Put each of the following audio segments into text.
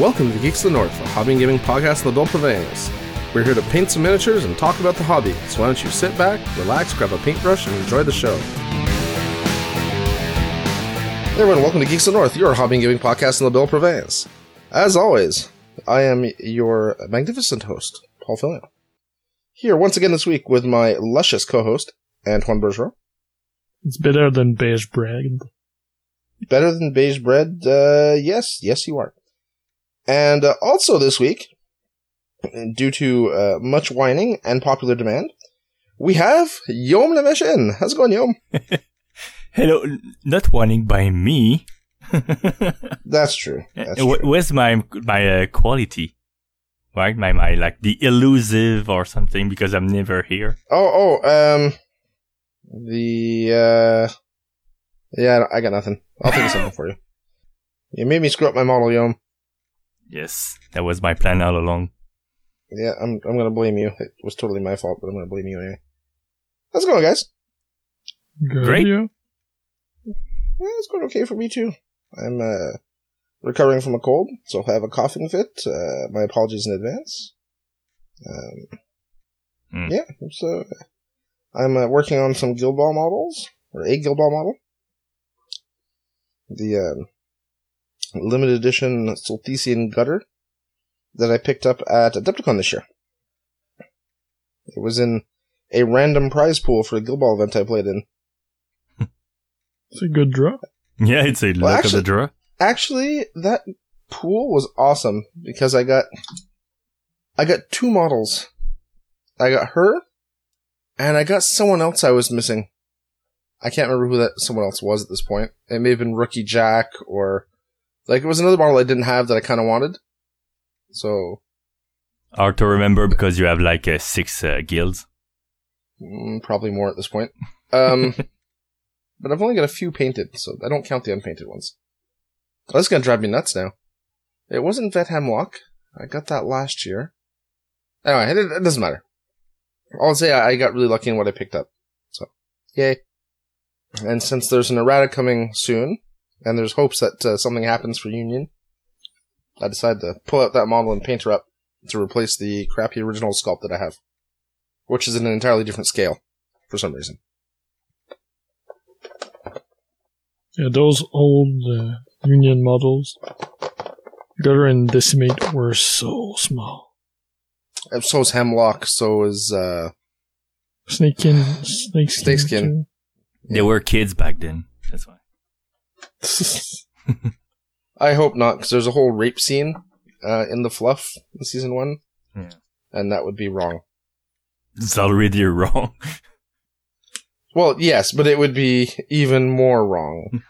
Welcome to Geeks of the North, a hobby and gaming podcast in the Adult Province. We're here to paint some miniatures and talk about the hobby, so why don't you sit back, relax, grab a paintbrush, and enjoy the show. Hey everyone, welcome to Geeks of the North, your hobby and gaming podcast in the Adult Provence. As always, I am your magnificent host, Paul Fillion. Here once again this week with my luscious co-host, Antoine Bergeron. It's better than beige bread. Better than beige bread? Uh, yes, yes you are. And uh, also this week, due to uh, much whining and popular demand, we have Yom Nemeshin. How's it going, Yom? Hello, not whining by me. That's true. That's true. Where's my my uh, quality? Right, my my like the elusive or something because I'm never here. Oh, oh, um, the, uh, yeah, I got nothing. I'll think of something for you. You made me screw up my model, Yom. Yes, that was my plan all along. Yeah, I'm, I'm gonna blame you. It was totally my fault, but I'm gonna blame you anyway. How's it going, guys? Good, Great. yeah. Yeah, it's going okay for me too. I'm uh, recovering from a cold, so I have a coughing fit, uh, my apologies in advance. Um, Hmm. Yeah, so I'm uh, working on some Guild Ball models, or a Guild Ball model. The um, limited edition Sulthian Gutter that I picked up at Adepticon this year. It was in a random prize pool for a Guild Ball event I played in. It's a good draw. Yeah, it's a luck of actually- the draw. Actually, that pool was awesome because I got I got two models. I got her and I got someone else I was missing. I can't remember who that someone else was at this point. It may have been Rookie Jack or like it was another model I didn't have that I kind of wanted. So Hard to remember because you have like uh, six uh, guilds. mm, probably more at this point. Um, but I've only got a few painted, so I don't count the unpainted ones. That's gonna drive me nuts now. It wasn't Vet Hemlock. I got that last year. Anyway, it, it doesn't matter. I'll say I, I got really lucky in what I picked up. So, yay. And since there's an errata coming soon, and there's hopes that uh, something happens for Union, I decided to pull out that model and paint her up to replace the crappy original sculpt that I have, which is in an entirely different scale for some reason. Yeah, those old uh, Union models, Gutter and Decimate, were so small. And so is Hemlock, so is, uh, Snakekin, snake Snakeskin. They were kids back then. That's why. I hope not, because there's a whole rape scene, uh, in the fluff in season one. Yeah. And that would be wrong. It's already wrong. Well, yes, but it would be even more wrong.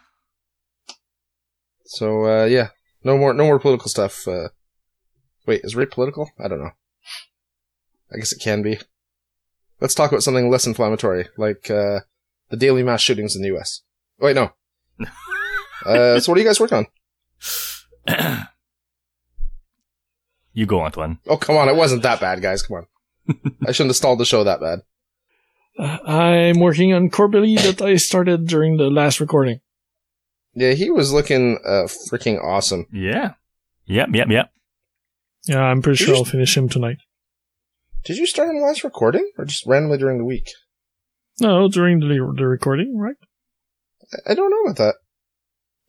so, uh, yeah. No more, no more political stuff. Uh, wait, is rape political? I don't know. I guess it can be. Let's talk about something less inflammatory, like, uh, the daily mass shootings in the US. Wait, no. Uh, so what are you guys working on? you go, Antoine. Oh, come on, it wasn't that bad, guys, come on. I shouldn't have stalled the show that bad. Uh, I'm working on Corbelly that I started during the last recording. Yeah, he was looking, uh, freaking awesome. Yeah. Yep, yep, yep. Yeah, I'm pretty You sure I'll finish him tonight. Did you start him last recording, or just randomly during the week? No, during the, the recording, right? I don't know about that.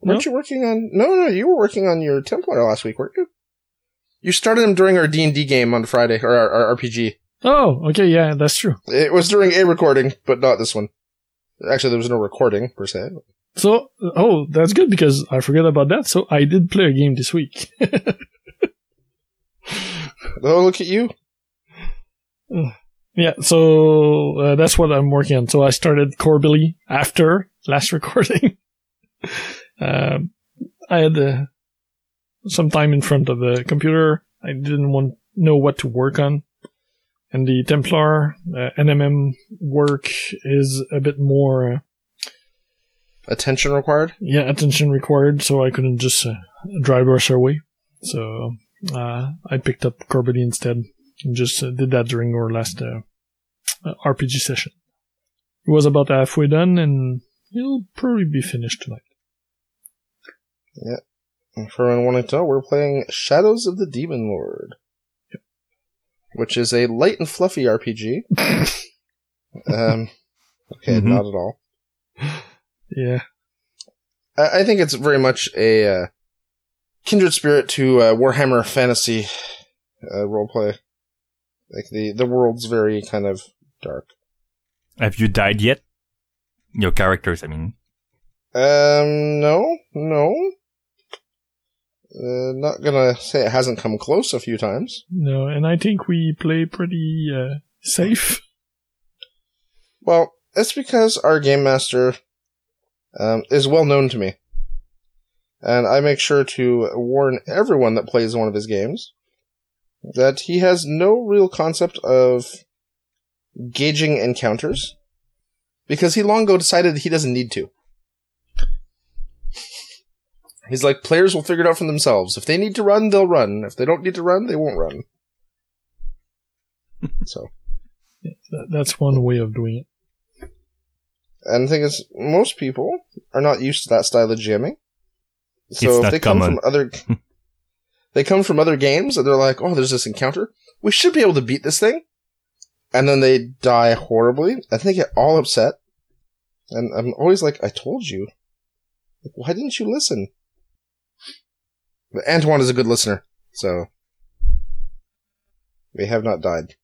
Weren't you working on? No, no, you were working on your Templar last week, weren't you? You started him during our D and D game on Friday, or our, our RPG. Oh, okay, yeah, that's true. It was during a recording, but not this one. Actually, there was no recording per se. So, oh, that's good because I forgot about that. So I did play a game this week. Oh, look at you! Yeah, so uh, that's what I'm working on. So I started Corbelly after last recording. Um, I had uh, some time in front of the computer. I didn't want know what to work on, and the Templar uh, NMM work is a bit more uh, Attention required. yeah attention required. So I couldn't just uh, dry brush away. So uh, I picked up Corbelly instead and just uh, did that during our last uh, uh, RPG session. It was about halfway done, and it'll probably be finished tonight. For anyone wanting to know, we're playing Shadows of the Demon Lord, which is a light and fluffy RPG. um, okay, Mhm. not at all. Yeah. I, I think it's very much a uh, kindred spirit to uh, Warhammer Fantasy uh, roleplay. Like the the world's very kind of dark. Have you died yet? Your characters, I mean. Um, no, no. Uh, not gonna say it hasn't come close a few times. No, and I think we play pretty uh, safe. Well, it's because our game master um, is well known to me, and I make sure to warn everyone that plays one of his games that he has no real concept of gauging encounters because he long ago decided he doesn't need to. He's like, players will figure it out for themselves. If they need to run, they'll run. If they don't need to run, they won't run. so. That, that's one way of doing it. And the thing is, most people are not used to that style of jamming. So It's if not they come common. from other, they come from other games and they're like, "Oh, there's this encounter. We should be able to beat this thing," and then they die horribly, and they get all upset. And I'm always like, "I told you. Like, why didn't you listen?" But Antoine is a good listener, so we have not died.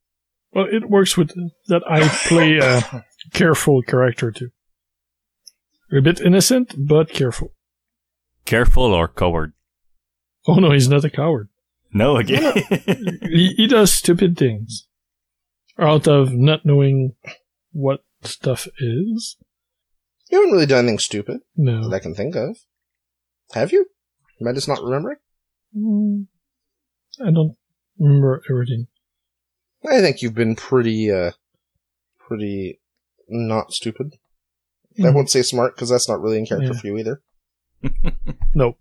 Well, it works with that I play a careful character too. A bit innocent, but careful. Careful or coward? Oh no, he's not a coward. No, again. He, he does stupid things out of not knowing what stuff is. You haven't really done anything stupid No. that I can think of. Have you? Am I just not remembering? Mm, I don't remember everything. I think you've been pretty, uh, pretty not stupid. I Mhm. won't say smart because that's not really in character Yeah. for you either. No.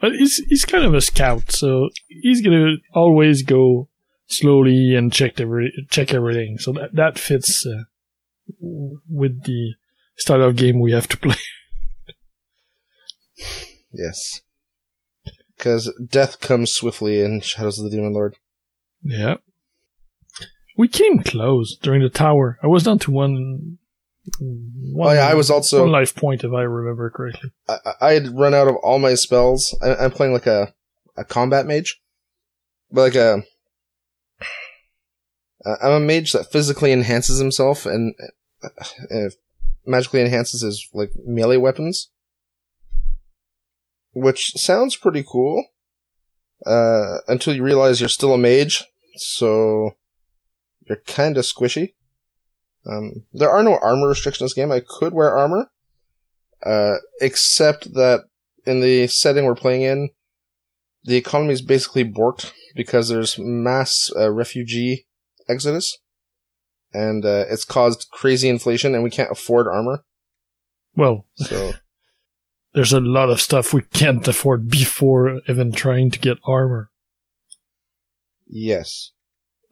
But he's he's kind of a scout, so he's gonna always go slowly and check every check everything. So that that fits uh, with the style of game we have to play. Yes. Because death comes swiftly in Shadows of the Demon Lord. Yeah. We came close during the tower. I was down to one. one oh yeah, I was also one life point if I remember correctly. I, I had run out of all my spells. I, I'm playing like a a combat mage, but like a I'm a mage that physically enhances himself and uh, uh, magically enhances his like melee weapons, which sounds pretty cool. Uh, until you realize you're still a mage, so you're kind of squishy. Um, there are no armor restrictions in this game. I could wear armor, uh, except that in the setting we're playing in, the economy is basically borked because there's mass uh, refugee exodus, and uh, it's caused crazy inflation, and we can't afford armor. Well, So there's a lot of stuff we can't afford before even trying to get armor. yes,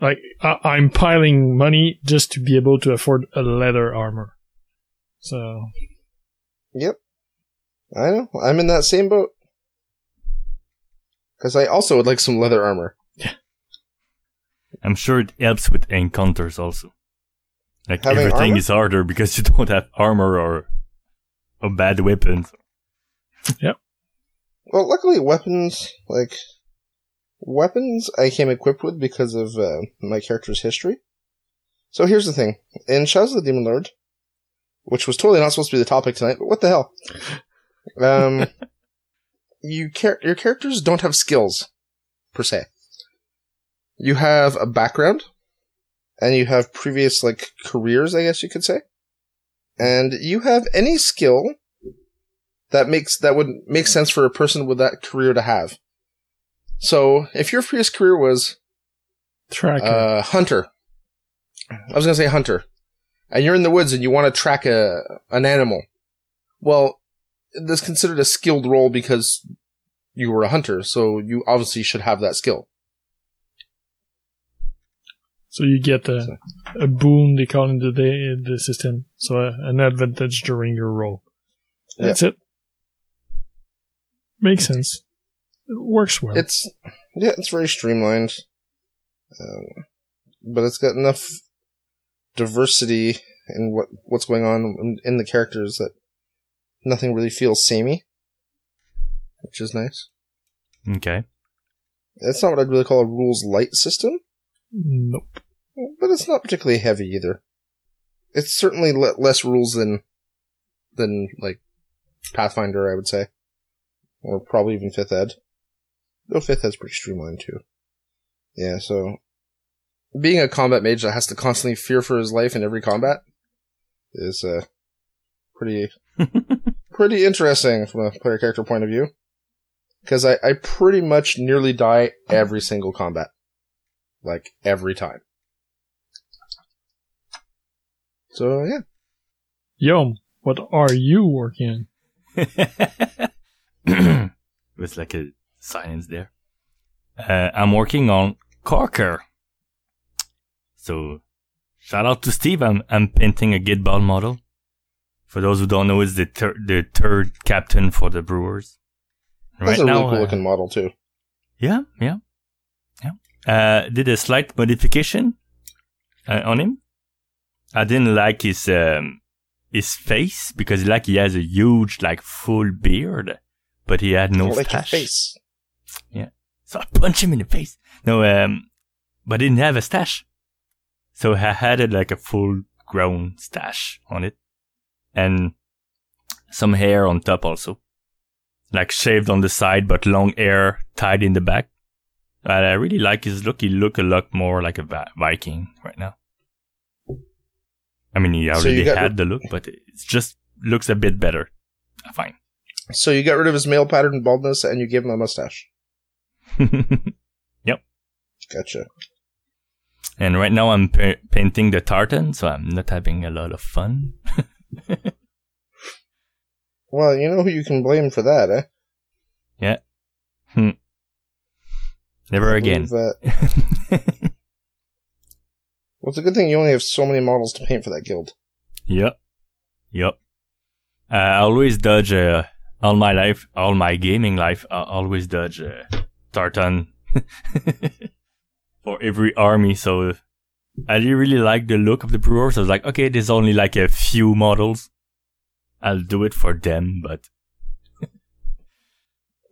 Like I- I'm piling money just to be able to afford a leather armor. So yep, I know. I'm in that same boat because I also would like some leather armor. I'm sure it helps with encounters also. Like Having everything armor? is harder because you don't have armor or a bad weapons. Well, luckily, weapons like weapons I came equipped with because of uh, my character's history. So here's the thing: in Shadows of the Demon Lord, which was totally not supposed to be the topic tonight, but what the hell? Um, you char- your characters don't have skills per se. You have a background, and you have previous like careers, I guess you could say, and you have any skill that makes that would make sense for a person with that career to have. So, if your previous career was tracker. uh, hunter, I was gonna say hunter, and you're in the woods and you want to track a an animal, well, that's considered a skilled role because you were a hunter, so you obviously should have that skill. so you get a, a boon they call in the the system. So uh, an advantage during your role. That's it. Makes sense. It works well. It's yeah, it's very streamlined, um, but it's got enough diversity in what what's going on in, in the characters that nothing really feels samey, which is nice. Okay. That's not what I'd really call a rules light system, nope. but it's not particularly heavy either. It's certainly le- less rules than than like Pathfinder, I would say, or probably even Fifth Ed. Though Fifth Ed's pretty streamlined too. Yeah, so being a combat mage that has to constantly fear for his life in every combat is uh pretty pretty interesting from a player character point of view. Because I, I pretty much nearly die every single combat. Like, every time. So, yeah. Yom, what are you working it was like a silence there. Uh, I'm working on Corker. So, shout out to Steve. I'm, I'm painting a Guild Ball model. For those who don't know, it's the, thir- the third captain for the Brewers. That's a really cool looking model, too. Yeah, yeah, yeah. Uh, did a slight modification uh, on him. I didn't like his um, his face because like he has a huge like full beard, but he had no like stash. face. Yeah. So I punch him in the face. No, um, but he didn't have a stash. So I had it like a full grown stash on it. And some hair on top also. Like shaved on the side, but long hair tied in the back. And I really like his look. He look a lot more like a Vi- Viking right now. I mean, he already got- had the look, but it just looks a bit better. I find. So you got rid of his male pattern baldness and you gave him a mustache. Yep. Gotcha. And right now I'm pa- painting the tartan, so I'm not having a lot of fun. Well, you know who you can blame for that, eh? Yeah. Hmm. Never again. that- well, it's a good thing you only have so many models to paint for that guild. yep. Yep. Uh, I always dodge, uh, all my life, all my gaming life, I always dodge, uh, tartan for every army, so I really like the look of the brewers. I was like, okay, there's only like a few models. I'll do it for them, but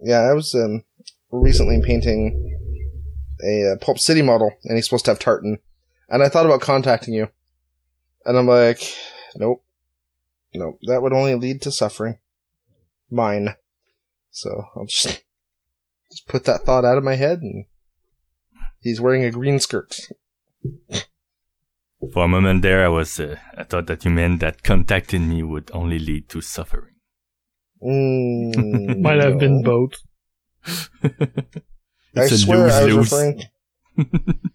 Yeah, I was um, recently painting a uh, Pulp City model, and he's supposed to have tartan. And I thought about contacting you, and I'm like, nope, nope, that would only lead to suffering, mine. So I'll just just put that thought out of my head, and he's wearing a green skirt. for a moment there, I was, uh, I thought that you meant that contacting me would only lead to suffering. Mm, Might have been both. I It's a swear I was lose-lose. referring.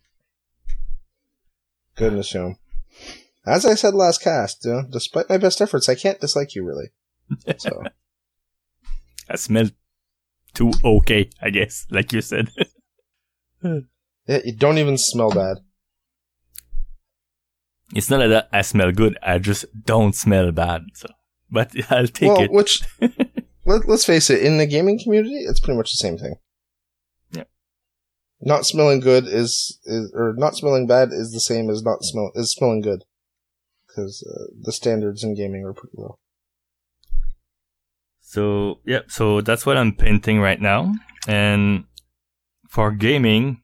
Goodness, you As I said last cast, you know, despite my best efforts, I can't dislike you really. So I smell too okay, I guess, like you said. yeah, you don't even smell bad. it's not that I smell good, I just don't smell bad. So, but I'll take well, it. which let, let's face it, in the gaming community, it's pretty much the same thing. Yeah. Not smelling good is, is or not smelling bad is the same as not smell is smelling good, because uh, the standards in gaming are pretty low. So, yeah, so that's what I'm painting right now. And for gaming,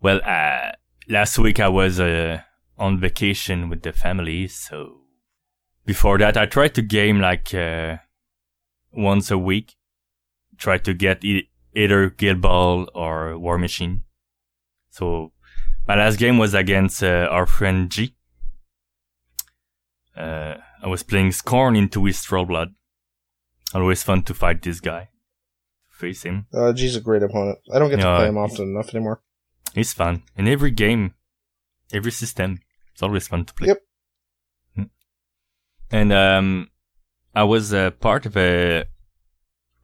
well, uh, last week I was, uh, on vacation with the family. So before that, I tried to game like, uh, once a week. Try to get e- either Guild Ball or War Machine. So my last game was against, uh, our friend G. Uh, I was playing Scorn into his Trollblood. Always fun to fight this guy. Face him. Uh, G's a great opponent. I don't get to Yeah. play him often enough anymore. He's fun. In every game, every system, it's always fun to play. Yep. Mm. And um, I was a part of a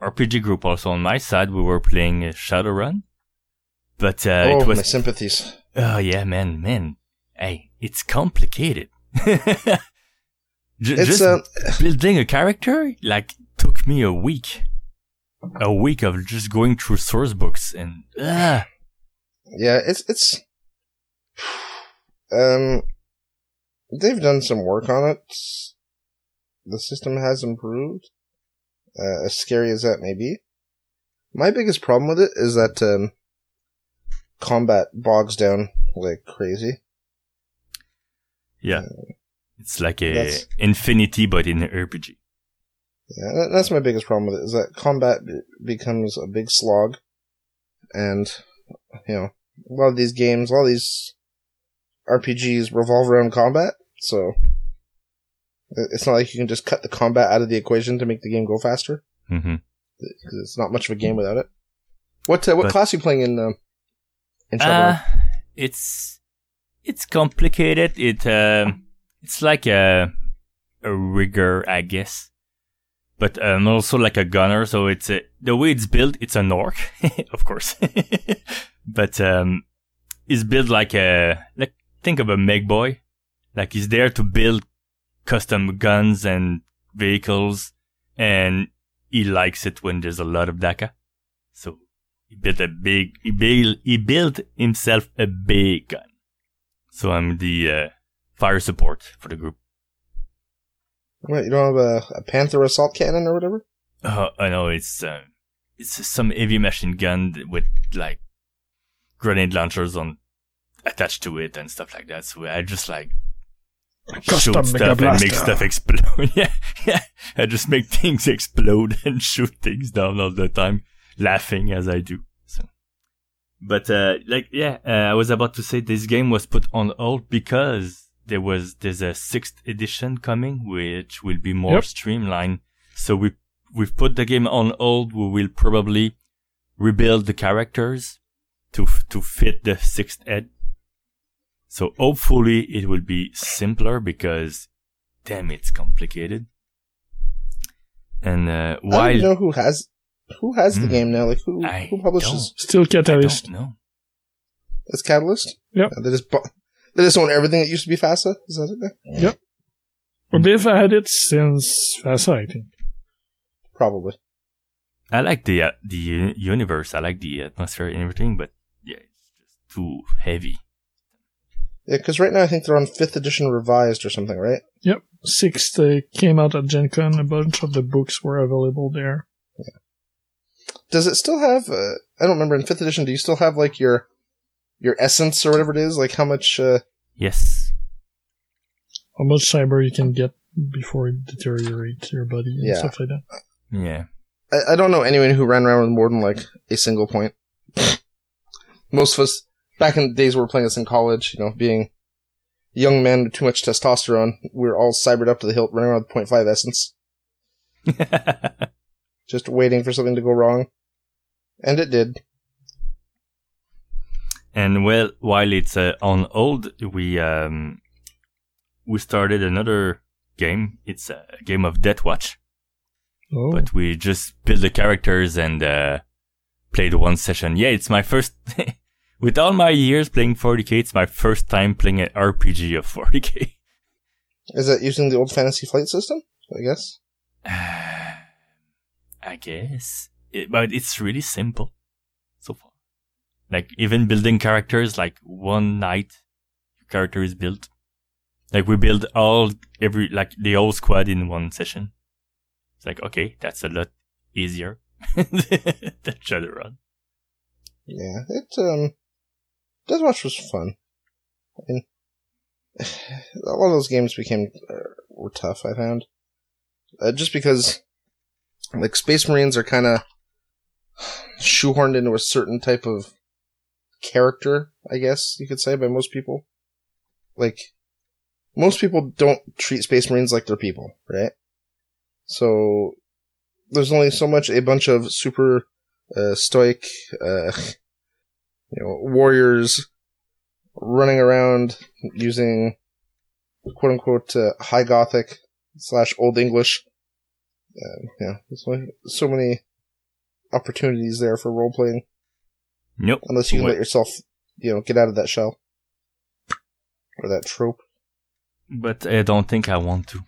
RPG group also on my side. We were playing uh, Shadowrun. But uh, oh, it my sympathies. Oh yeah, man, man. Hey, it's complicated. Ju- It's just uh, building a character like took me a week. a week of just going through source books and ah, Yeah, it's it's um they've done some work on it. The system has improved. Uh, as scary as that may be. My biggest problem with it is that um combat bogs down like crazy. yeah. It's like a infinity, but in an RPG. Yeah, that's my biggest problem with it is that combat be- becomes a big slog, and you know a lot of these games, a lot of these RPGs revolve around combat. So it's not like you can just cut the combat out of the equation to make the game go faster hmm because it's not much of a game without it. What uh, what But- class are you playing in? Um, in Shadowrun? Uh, it's it's complicated. It um, it's like a a rigger, I guess, but um, also like a gunner. So it's the way it's built. It's an orc, of course, but um, it's built like a like think of a mek boy. Like he's there to build custom guns and vehicles, and he likes it when there's a lot of dakka. So he built a big, he built, he built himself a big gun. So I'm the uh, fire support for the group. What, you don't have a, a Panther assault cannon or whatever? Uh, I know it's uh, it's some heavy machine gun with like grenade launchers on attached to it and stuff like that. So I just like Custom shoot Mega stuff and make stuff explode. yeah, yeah. I just make things explode and shoot things down all the time, laughing as I do. So, but uh, like yeah, uh, I was about to say this game was put on hold because there was there's a sixth edition coming, which will be more Yep. streamlined. So we we've put the game on hold. We will probably rebuild the characters to to fit the sixth ed. So hopefully it will be simpler because damn it's complicated. And uh, I don't know who has who has the Hmm. game now. Like who I who publishes? Still Catalyst. don't know. It's Catalyst. Yep. Uh, They just bu- they just own everything that used to be FASA. Is that it? Yep. Well, they've had it since FASA, I think. Probably. I like the uh, the universe. I like the atmosphere and everything, but yeah, it's just too heavy. Yeah, because right now I think they're on fifth edition revised or something, right? Yep. Sixth uh, came out at Gen Con. A bunch of the books were available there. Yeah. Does it still have? Uh, I don't remember. In fifth edition, do you still have like your your essence or whatever it is? Like how much? Uh, Yes. How much cyber you can get before it deteriorates your body and Yeah. stuff like that. Yeah. I, I don't know anyone who ran around with more than like a single point. Most of us back in the days we were playing this in college, you know, being young men with too much testosterone, we were all cybered up to the hilt, running around with 0.5 essence, just waiting for something to go wrong. And it did. And well, while it's uh, on hold, we um we started another game. It's a game of Death Watch. Oh, but we just built the characters and uh, played one session. Yeah, it's my first. with all my years playing 40k, it's my first time playing an RPG of 40k. Is that using the old fantasy flight system? I guess. I guess, it, but it's really simple so far. Like even building characters, like one night, character is built. Like we build all every like the whole squad in one session. It's like okay, that's a lot easier than Shadowrun. Yeah, it um, Death Watch was fun. I mean, a lot of those games became uh, were tough. I found uh, just because like Space Marines are kind of shoehorned into a certain type of character, I guess you could say, by most people. Like most people don't treat Space Marines like they're people, right? So there's only so much a bunch of super uh, stoic, uh, you know, warriors running around using quote unquote uh, high gothic slash old English. Uh, yeah, there's so many opportunities there for role playing, Nope. unless you can Wait. let yourself, you know, get out of that shell or that trope. But I don't think I want to.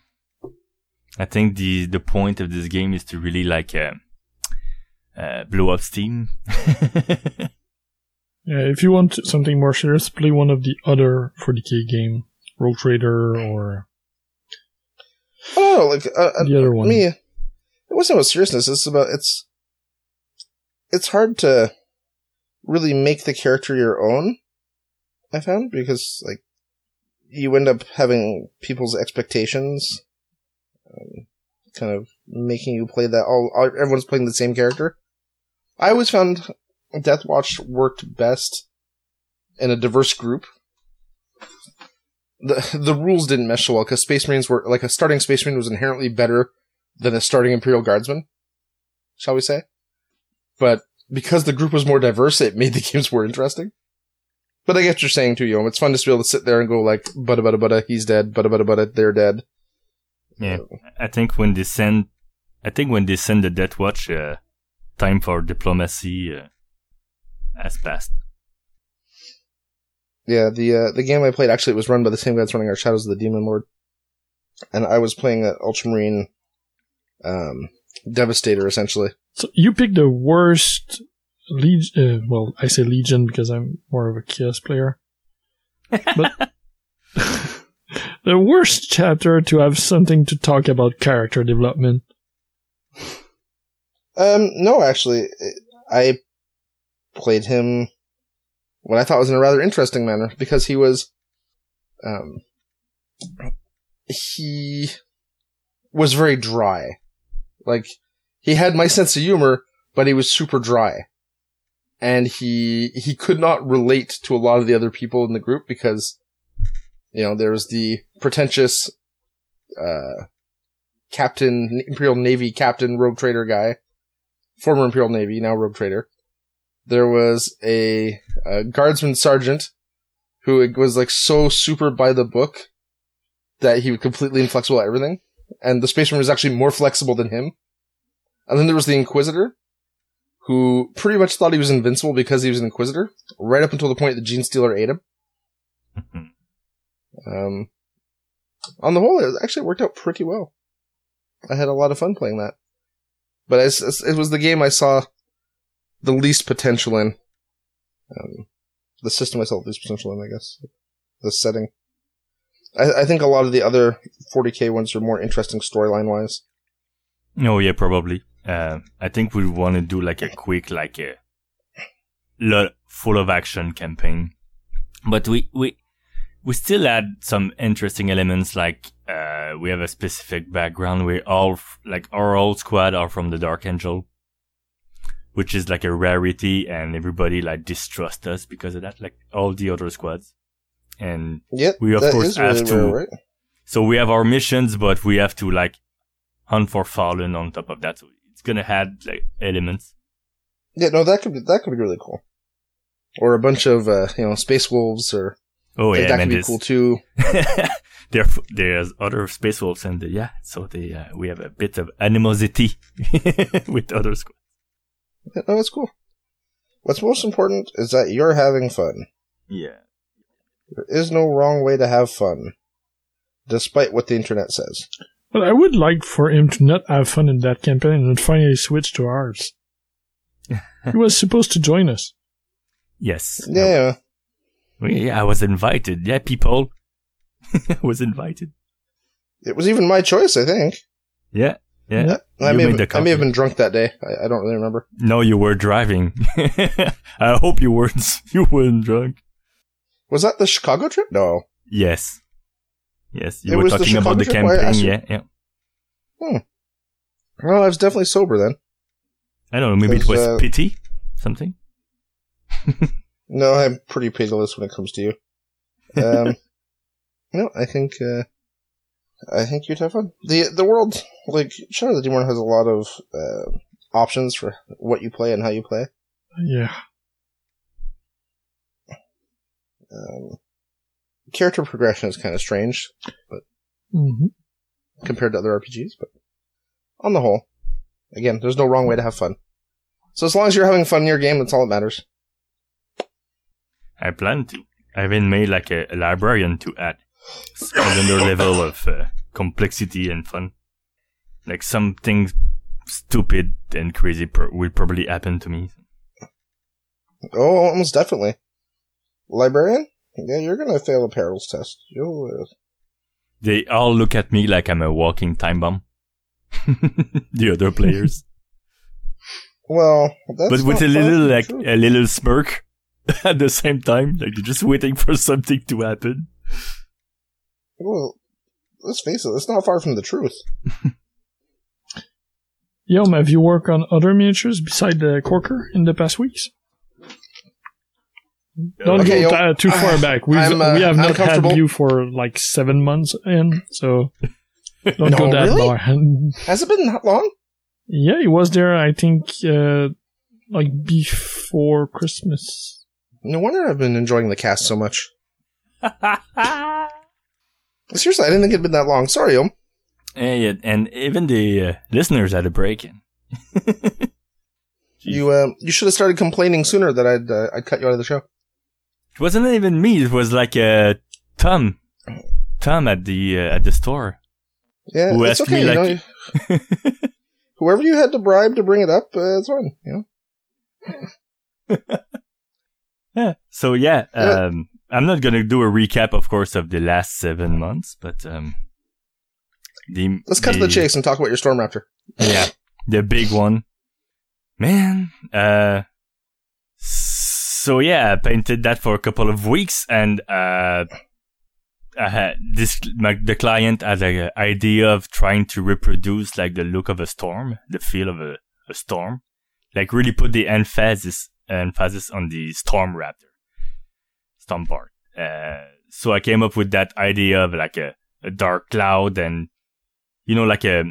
I think the the point of this game is to really like uh, uh, blow up Steam. Yeah, if you want something more serious, play one of the other 40k game, Rogue Trader or Oh, like uh, uh, the other one. me, it wasn't about seriousness. It's about it's. It's hard to really make the character your own. I found because like you end up having people's expectations, um, kind of making you play that. All, all everyone's playing the same character. I always found Deathwatch worked best in a diverse group. The the rules didn't mesh so well because Space Marines were like a starting Space Marine was inherently better than a starting Imperial Guardsman, shall we say? But because the group was more diverse, it made the games more interesting. But I get what you're saying too, Yom. It's fun to be able to sit there and go like, butta butta butta, he's dead, butta butta butta, they're dead. Yeah, I think when they send, I think when they send the Death Watch, uh, time for diplomacy uh, has passed. Yeah, the uh, the game I played actually it was run by the same guy that's running our Shadows of the Demon Lord, and I was playing an Ultramarine um, Devastator essentially. So you picked the worst legion. Uh, well, I say legion because I'm more of a chaos player. But the worst chapter to have something to talk about character development. Um, no, actually, I played him what I thought was in a rather interesting manner because he was, um, he was very dry. Like, he had my sense of humor, but he was super dry. And he, he could not relate to a lot of the other people in the group because, you know, there was the pretentious, uh, captain, Imperial Navy captain, rogue trader guy, former Imperial Navy, now rogue trader. There was a, a guardsman sergeant who was like so super by the book that he was completely inflexible at everything. And the space marine was actually more flexible than him. And then there was the Inquisitor, who pretty much thought he was invincible because he was an Inquisitor, right up until the point that Gene Stealer ate him. Um, on the whole, it actually worked out pretty well. I had a lot of fun playing that. But it's, it's, it was the game I saw the least potential in. Um, the system I saw the least potential in, I guess. The setting. I, I think a lot of the other 40k ones are more interesting storyline wise. Oh yeah, probably. Uh, I think we want to do like a quick, like a lot full of action campaign, but we we we still add some interesting elements like uh, we have a specific background. We all like our whole squad are from the Dark Angel, which is like a rarity, and everybody like distrust us because of that. Like all the other squads, and Yep, We, of course, have really to- rare, right? so we have our missions, but we have to like hunt for Fallen on top of that. So it's gonna add like elements. Yeah, no, that could be that could be really cool. Or a bunch of uh, you know space wolves, or Oh yeah, that man, could be cool too. there, there's other space wolves, and uh, yeah, so they uh, we have a bit of animosity with other squads. Yeah, no, that's cool. What's most important is that you're having fun. Yeah, There is no wrong way to have fun, despite what the internet says. But I would like for him to not have fun in that campaign and finally switch to ours. he was supposed to join us. yes, Yeah, Uh, yeah, I was invited. Yeah, people, I was invited. it was even my choice. I think. Yeah, yeah. I may have, I may have been drunk that day. I, I don't really remember. No, you were driving. I hope you weren't. You weren't drunk. Was that the Chicago trip? No. Yes. Yes, you It were was the talking about the trip where I campaign. asked you- Yeah, yeah. Well, I was definitely sober then. I don't know. Maybe it was uh, pity, something. No, I'm pretty pitiless when it comes to you. Um, no, I think uh, I think you'd have fun. the The world, like Shadow of the Demon, has a lot of uh, options for what you play and how you play. Yeah. Um, character progression is kind of strange hmm compared to other RPGs, but on the whole, again, there's no wrong way to have fun. So as long as you're having fun in your game, that's all that matters. I plan to. I even made like a, a librarian to add another level of uh, complexity and fun. Like something stupid and crazy per- will probably happen to me. Oh, almost definitely. Librarian? Yeah, you're gonna fail a perils test. You'll. Uh... They all look at me like I'm a walking time bomb. the other players. Well, that's but with not a little like truth. a little smirk at the same time, like you're just waiting for something to happen. Well, let's face it, it's not far from the truth. Yom, have you worked on other miniatures beside the Corker in the past weeks? Don't Okay, go Yom. too far back. We've, uh, we have not had comfortable. you for like seven months in, so don't No, go that really? far. Has it been that long? yeah, he was there. I think uh, like before Christmas. No wonder I've been enjoying the cast so much. Seriously, I didn't think it'd been that long. Sorry, Om. Yeah, yeah, and even the uh, listeners had a break. in. You uh, you should have started complaining sooner that I'd uh, I'd cut you out of the show. It wasn't even me. It was like uh, Tom, Tom at the uh, at the store. Yeah, Who it's asked okay. me, you know, like- you- whoever you had to bribe to bring it up, uh, it's fine. You know. Yeah. So yeah, Yeah. um, I'm not gonna do a recap, of course, of the last seven months, but um, the Let's cut to the chase and talk about your Storm Raptor. Yeah, the big one, man. Uh, so yeah, I painted that for a couple of weeks, and uh, this. My, the client had an idea of trying to reproduce like the look of a storm, the feel of a, a storm, like really put the emphasis emphasis on the storm raptor, storm part. Uh, so I came up with that idea of like a, a dark cloud and you know like a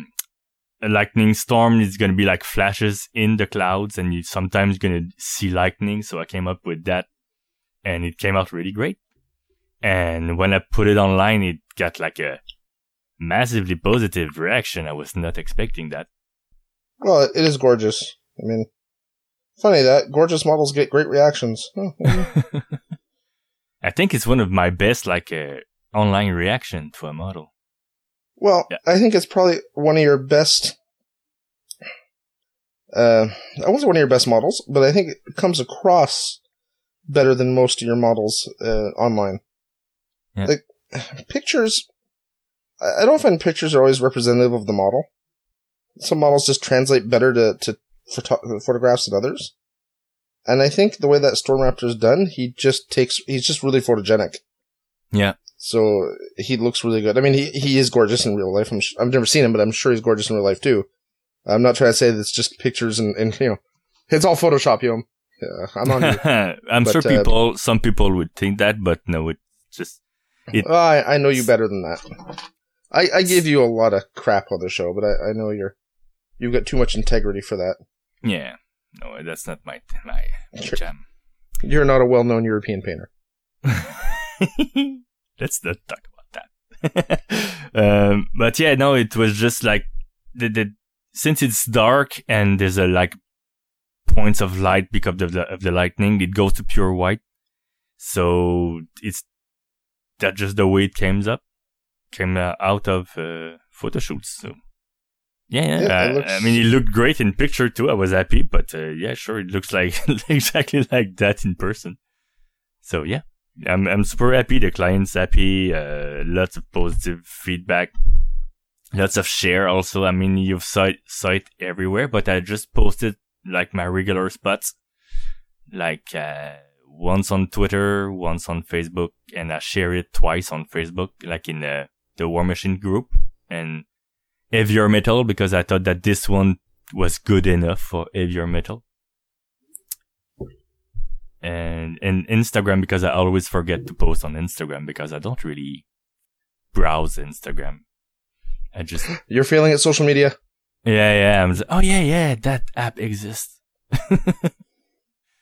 a lightning storm is going to be like flashes in the clouds and you sometimes going to see lightning. So I came up with that and it came out really great. And when I put it online, it got like a massively positive reaction. I was not expecting that. Well, it is gorgeous. I mean, funny that gorgeous models get great reactions. I think it's one of my best like uh, online reaction to a model. Well, Yeah. I think it's probably one of your best. Uh, I won't one of your best models, but I think it comes across better than most of your models uh, online. Yeah. Like pictures, I I don't find pictures are always representative of the model. Some models just translate better to to photo- photographs than others. And I think the way that Storm Raptor is done, he just takes he's just really photogenic. Yeah. So he looks really good. I mean, he, he is gorgeous in real life. I'm sh- I've never seen him, but I'm sure he's gorgeous in real life too. I'm not trying to say that it's just pictures and, and you know, it's all Photoshop, you know. Yeah, I'm on you. I'm But, sure uh, people, some people would think that, but no, it's just, Oh, I, I know you better than that. I, I give you a lot of crap on the show, but I, I know you're you've got too much integrity for that. yeah. No, that's not my, my jam. You're not a well-known European painter. Let's not talk about that. um, but yeah, no, it was just like the, the since it's dark and there's a like points of light because of the of the lightning, it goes to pure white. So it's that just the way it came up, came uh, out of uh, photo shoots. So yeah, yeah. Yeah, uh, looks- I mean, it looked great in picture too. I was happy, but uh, yeah, sure, it looks like exactly like that in person. So yeah. I'm I'm super happy. The client's happy. Uh, lots of positive feedback. Lots of share also. I mean, you've saw it, saw it everywhere, but I just posted like my regular spots, like uh, once on Twitter, once on Facebook, and I share it twice on Facebook, like in the the War Machine group and heavier metal because I thought that this one was good enough for heavier metal and and Instagram because I always forget to post on Instagram because I don't really browse Instagram. I just You're failing at social media. yeah yeah I'm just, oh yeah yeah that app exists.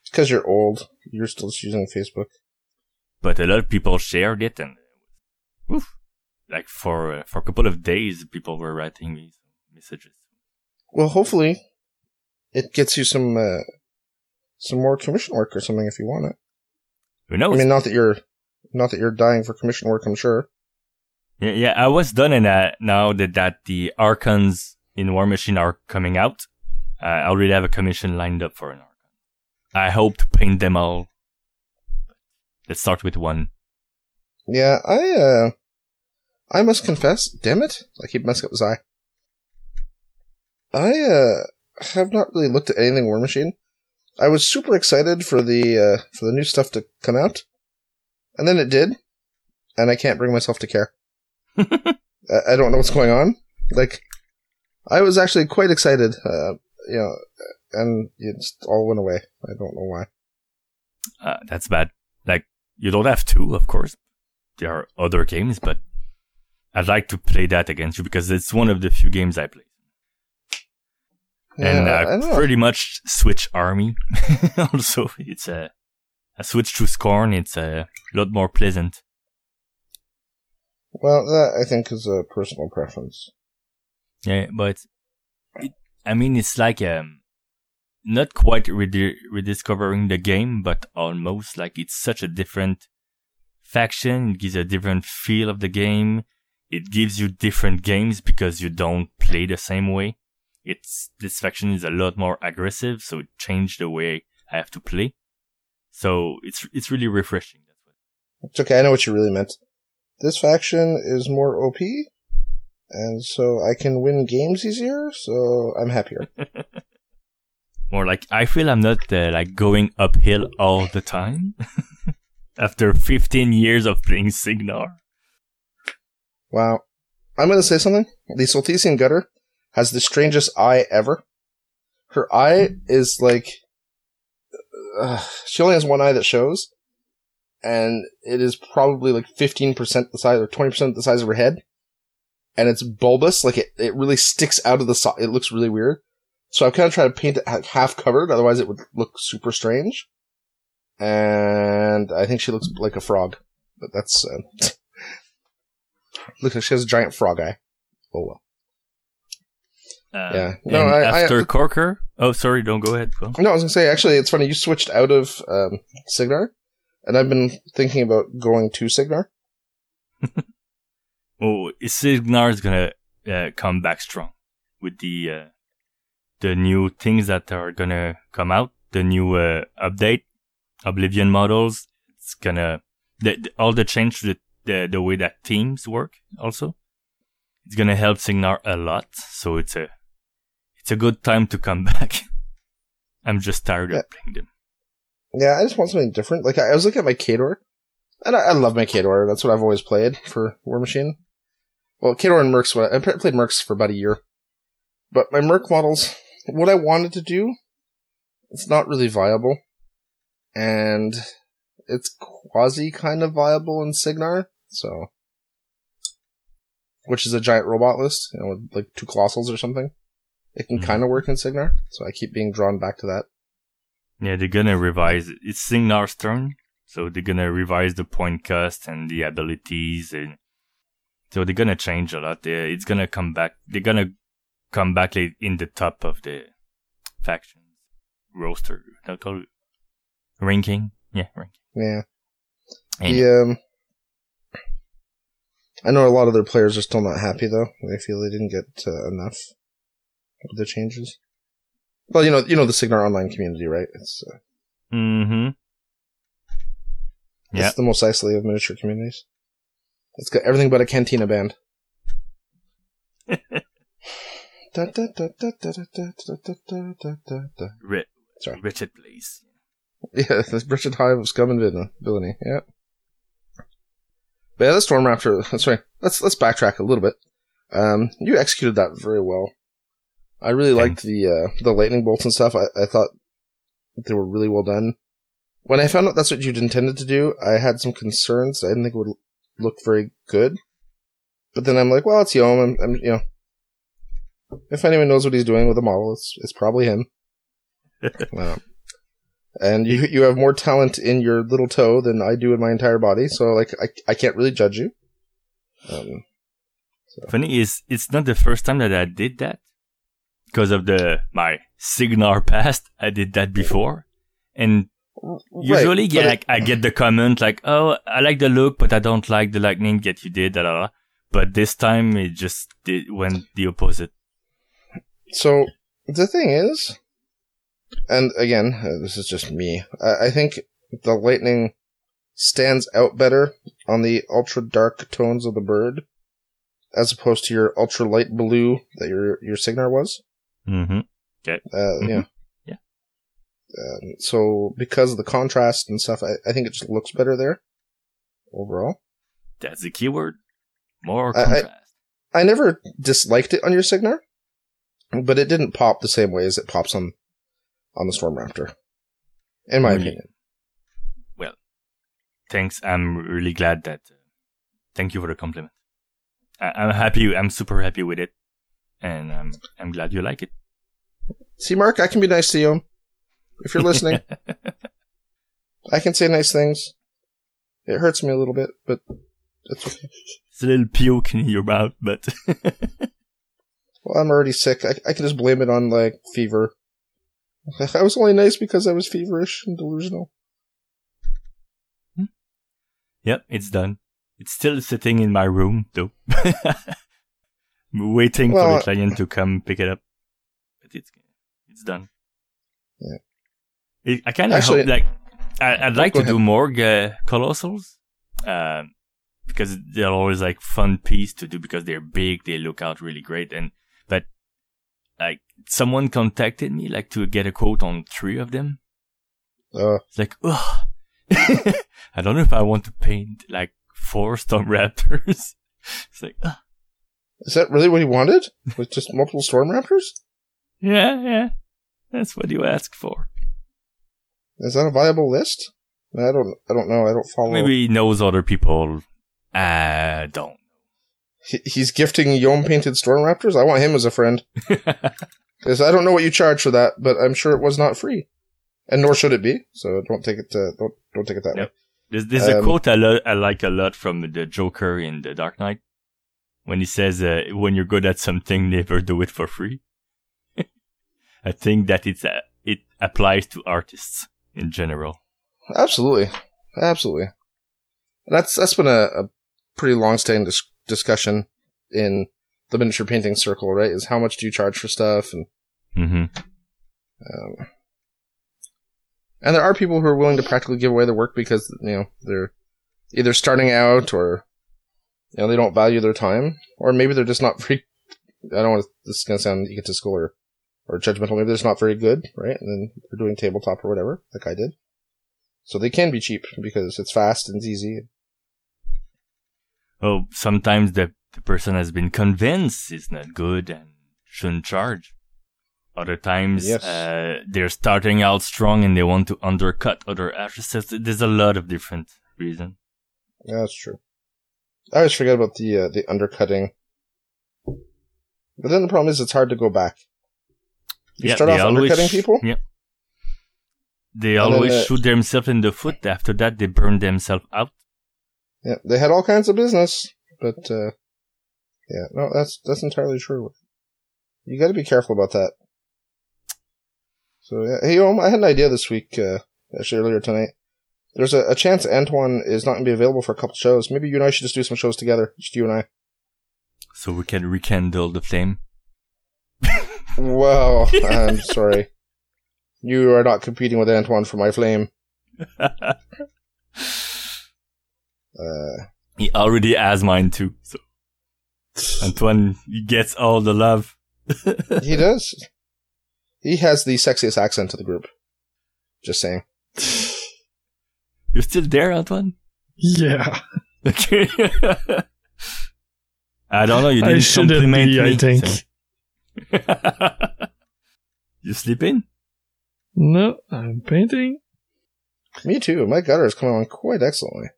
Because you're old. You're still just using Facebook. but a lot of people shared it and oof, like for uh, for a couple of days people were writing me messages. Well, hopefully, it gets you some uh, some more commission work or something if you want it. Who knows? I mean, not that you're not that you're dying for commission work. I'm sure. Yeah, yeah, I was done in that now that, that the Archons in War Machine are coming out. I already have a commission lined up for an Archon. I hope to paint them all. Let's start with one. Yeah, I uh, I must confess. Damn it! I keep messing up his eye. I uh have not really looked at anything War Machine. I was super excited for the uh, for the new stuff to come out, and then it did, and I can't bring myself to care. I, don't know what's going on. Like, I was actually quite excited, uh, you know, and it just all went away. I don't know why. Uh, that's bad. Like, you don't have to, of course. There are other games, but I'd like to play that against you because it's one of the few games I play. And Yeah, I uh, pretty much switch army. also, it's a, a switch to Scorn. It's a lot more pleasant. Well, that I think is a personal preference. Yeah, but it, I mean, it's like um, not quite redi- rediscovering the game, but almost like it's such a different faction. It gives a different feel of the game. It gives you different games because you don't play the same way. It's this faction is a lot more aggressive, so it changed the way I have to play. So it's it's really refreshing. That's what. It's okay. I know what you really meant. This faction is more OP, and so I can win games easier. So I'm happier. More like I feel I'm not uh, like going uphill all the time. After 15 years of playing Cygnar. wow. I'm gonna say something. The Soltesian Gutter has the strangest eye ever. Her eye is like uh, she only has one eye that shows, and it is probably like 15% the size or 20% the size of her head. And it's bulbous, like it, it really sticks out of the side. It looks really weird. So I've kind of tried to paint it half covered, otherwise it would look super strange. And I think she looks like a frog, but that's, uh, looks like she has a giant frog eye. Oh well. Uh, Yeah. No, I- I- after Corker. Oh, sorry, don't go ahead. No, I was gonna say, actually, it's funny, you switched out of, um, Cygnar, and I've been thinking about going to Cygnar. Oh, Cygnar is gonna uh, come back strong with the uh, the new things that are gonna come out. The new uh, update, Oblivion models. It's gonna the, the- all the change to the, the the way that teams work. Also, it's gonna help Cygnar a lot. So it's a it's a good time to come back. I'm just tired Yeah. of playing them. Yeah, I just want something different. Like, I, I was looking at my Khador, and I, I love my Khador. That's what I've always played for War Machine. Well, Khador and Mercs, I, I played Mercs for about a year. But my Merc models, what I wanted to do, it's not really viable. And it's quasi kind of viable in Cygnar, so. Which is a giant robot list, you know, with like two colossals or something. It can Mhm. kind of work in Cygnar, so I keep being drawn back to that. Yeah, they're gonna revise. it. It's Cygnar's turn, so they're gonna revise the point cost and the abilities, and so they're gonna change a lot. They- It's gonna come back. They're gonna come back in the top of the faction roster. Not called ranking. Yeah, ranking. Yeah. And The, um, I know a lot of their players are still not happy though. They feel they didn't get uh, enough of the changes. Well, you know, you know the Cygnar online community, right? It's uh, mm-hmm. It's the most isolated of miniature communities. It's got everything but a cantina band. Rit- Sorry. Richard, please. Yeah, that's Richard Hive of Scum and Villainy. yeah. But yeah, the Storm Raptor. Sorry, let's let's backtrack a little bit. Um, you executed that very well. I really liked the uh, the lightning bolts and stuff. I, I thought they were really well done. When I found out that's what you'd intended to do, I had some concerns. I didn't think it would look very good. But then I'm like, well, it's Yom. I'm, I'm you know, if anyone knows what he's doing with the model, it's it's probably him. Um, and you you have more talent in your little toe than I do in my entire body, so like I I can't really judge you. Um, Funny is, it's not the first time that I did that. Because of the my Cygnar past, I did that before, and Usually, right, yeah, like, I get the comment like, "Oh, I like the look, but I don't like the lightning that you did." Da, da, da. But this time, it just did, went the opposite. So The thing is, and again, uh, this is just me. I, I think the lightning stands out better on the ultra dark tones of the bird, as opposed to your ultra light blue that your your Cygnar was. Mm-hmm. Uh, Yeah. Yeah. Um, so because of the contrast and stuff, I, I think it just looks better there overall. That's the keyword. More I- I- contrast. I never disliked it on your Cygnar, but it didn't pop the same way as it pops on on the Storm Raptor, in my Really? opinion. Well, thanks. I'm really glad that. Uh, thank you for the compliment. I, I'm happy. I'm super happy with it, and I'm I'm glad you like it. See, Mark, I can be nice to you if you're listening. I can say nice things. It hurts me a little bit, but that's okay. It's a little puke in your mouth, but Well, I'm already sick. I, I can just blame it on like fever. I was only nice because I was feverish and delusional. Hmm. yep, it's done. It's still sitting in my room though, waiting for the client to come pick it up. But it's it's done. Yeah. It, I kind of hope like I, I'd like Go to do more uh, colossals, um, because they're always like fun piece to do because they're big, they look out really great, and but like someone contacted me like to get a quote on three of them. Uh, It's like, ugh. I don't know if I want to paint like four Storm Raptors. it's like, is that really what he wanted? With just multiple Storm Raptors? yeah, yeah. That's what you ask for. Is that a viable list? I don't. I don't know. I don't follow. Maybe he knows other people. I don't. He, he's gifting Yom painted Storm Raptors. I want him as a friend. Because I don't know what you charge for that, but I'm sure it was not free, and nor should it be. So don't take it. To, don't don't take it that Yep. way. There's, there's a Um, quote I, lo- I like a lot from the Joker in The Dark Knight when he says, uh, "When you're good at something, never do it for free." I think that it's uh, it applies to artists in general. Absolutely, absolutely. That's that's been a, a pretty long-standing dis- discussion in the miniature painting circle, right? Is how much do you charge for stuff, and hmm um, and there are people who are willing to practically give away their work because you know they're either starting out or you know they don't value their time, or maybe they're just not very. I don't want to, this is gonna sound egotistical or or judgmental. Maybe just not very good, right? And then they're doing tabletop or whatever, like I did. So they can be cheap because it's fast and it's easy. Oh, sometimes the, the person has been convinced it's not good and shouldn't charge. Other times, Yes. uh, they're starting out strong and they want to undercut other artists. There's a lot of different reasons. Yeah, that's true. I always forget about the uh, the undercutting. But then the problem is it's hard to go back. You start they off undercutting people? Yeah. They always shoot themselves in the foot. After that, they burn themselves out. Yeah, they had all kinds of business, but uh yeah, no, that's that's entirely true. You got to be careful about that. So yeah, hey, um, I had an idea this week, uh, actually earlier tonight. There's a, a chance Antoine is not going to be available for a couple shows. Maybe you and I should just do some shows together, just you and I. So we can rekindle the flame. Well, I'm sorry. You are not competing with Antoine for my flame. Uh, he already has mine too. So Antoine gets all the love. he does. He has the sexiest accent of the group. Just saying. You're still there, Antoine? Yeah. Okay. I don't know. You didn't shouldn't compliment be, me. I think. so- you sleeping? No, I'm painting. Me too. My gutter is coming on quite excellently.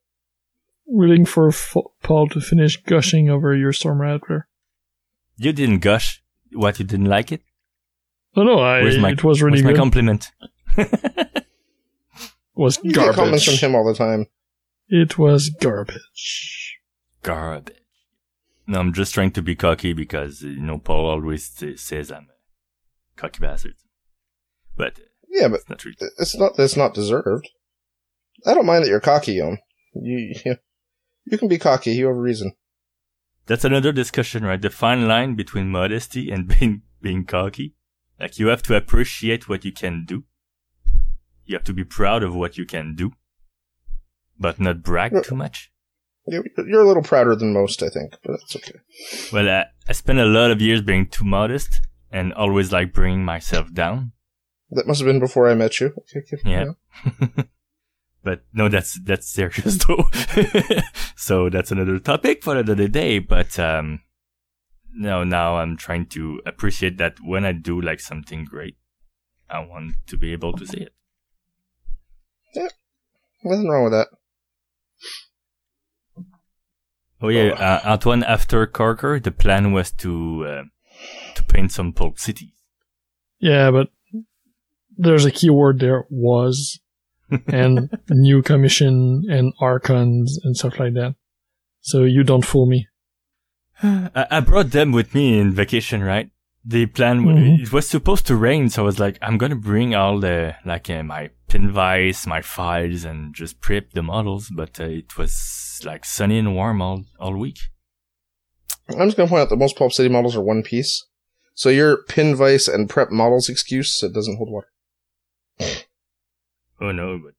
Waiting for F- Paul to finish gushing over your Storm Raptor. You didn't gush. What you didn't like it? No, no, I, Where's my- it was really What's my good. compliment? was You get comments from him all the time. It was garbage. Garbage. No, I'm just trying to be cocky because you know Paul always say- says I'm a cocky bastard. But uh, Yeah, but it's not true. it's not. It's not deserved. I don't mind that you're cocky. You, you, can be cocky. You have a reason. That's another discussion, right? The fine line between modesty and being being cocky. Like you have to appreciate what you can do. You have to be proud of what you can do, but not brag Yeah. too much. You're, a little prouder than most, I think, but that's okay. Well, uh, I spent a lot of years being too modest and always like bringing myself down. That must have been before I met you. Yeah. but no, that's that's serious though. so that's another topic for another day. But um, no, now I'm trying to appreciate that when I do like something great, I want to be able to see it. Yeah, nothing wrong with that. Oh yeah, uh, Antoine. After Corker, the plan was to uh, to paint some pulp cities. Yeah, but there's a keyword there was and new commission and archons and stuff like that. So you don't fool me. I, I brought them with me in vacation, right? The plan Mhm. it was supposed to rain, so I was like, I'm gonna bring all the like uh, my pinvice, my files, and just prep the models. But uh, it was like sunny and warm all all week. I'm just gonna point out that most Pulp City models are one piece. So your pin vice and prep models excuse it doesn't hold water. Oh no, but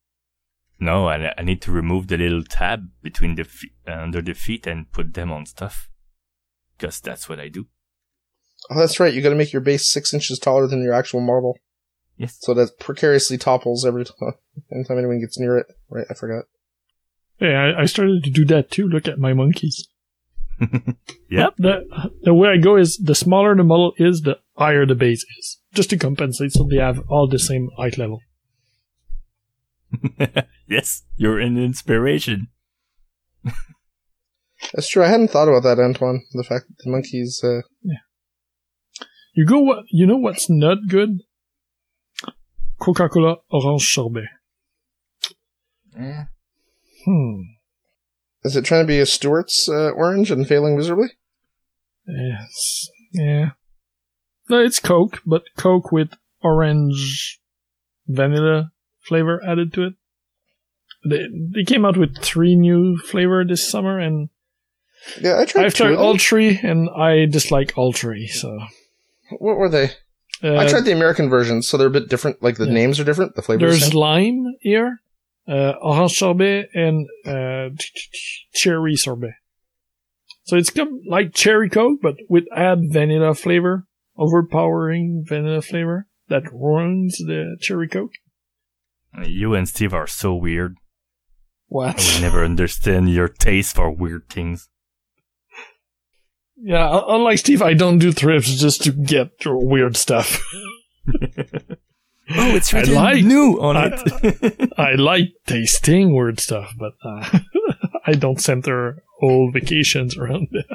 no, I, I need to remove the little tab between the fe- uh, under the feet and put them on stuff, because that's what I do. Oh, that's right. You got to make your base six inches taller than your actual model, Yes. so that precariously topples every time anytime anyone gets near it. Right? I forgot. Yeah, I, I started to do that too. Look at my monkeys. Yep. The, the way I go is the smaller the model is, the higher the base is. Just to compensate so they have all the same height level. yes, you're an inspiration. That's true. I hadn't thought about that, Antoine. The fact that the monkeys. Uh, You go what, you know what's not good? Coca-Cola orange sorbet. Yeah. Hmm. is it trying to be a Stewart's uh, orange and failing miserably? Yes. Yeah. No, it's Coke, but Coke with orange vanilla flavor added to it. They they came out with three new flavor this summer, and Yeah, I tried. I've tried all three, and I dislike all three. So What were they? uh, I tried the American versions, so they're a bit different. Like the Yeah. names are different. The flavors. There's lime here, uh, orange sorbet, and uh, ch- ch- ch- cherry sorbet. So it's come like cherry coke, but with add vanilla flavor, overpowering vanilla flavor that ruins the cherry coke. You and Steve are so weird. I What? would never understand your taste for weird things. yeah, unlike Steve, I don't do trips just to get weird stuff. Oh, it's I written like- new on I- it. I like tasting weird stuff, but uh, I don't center whole vacations around it.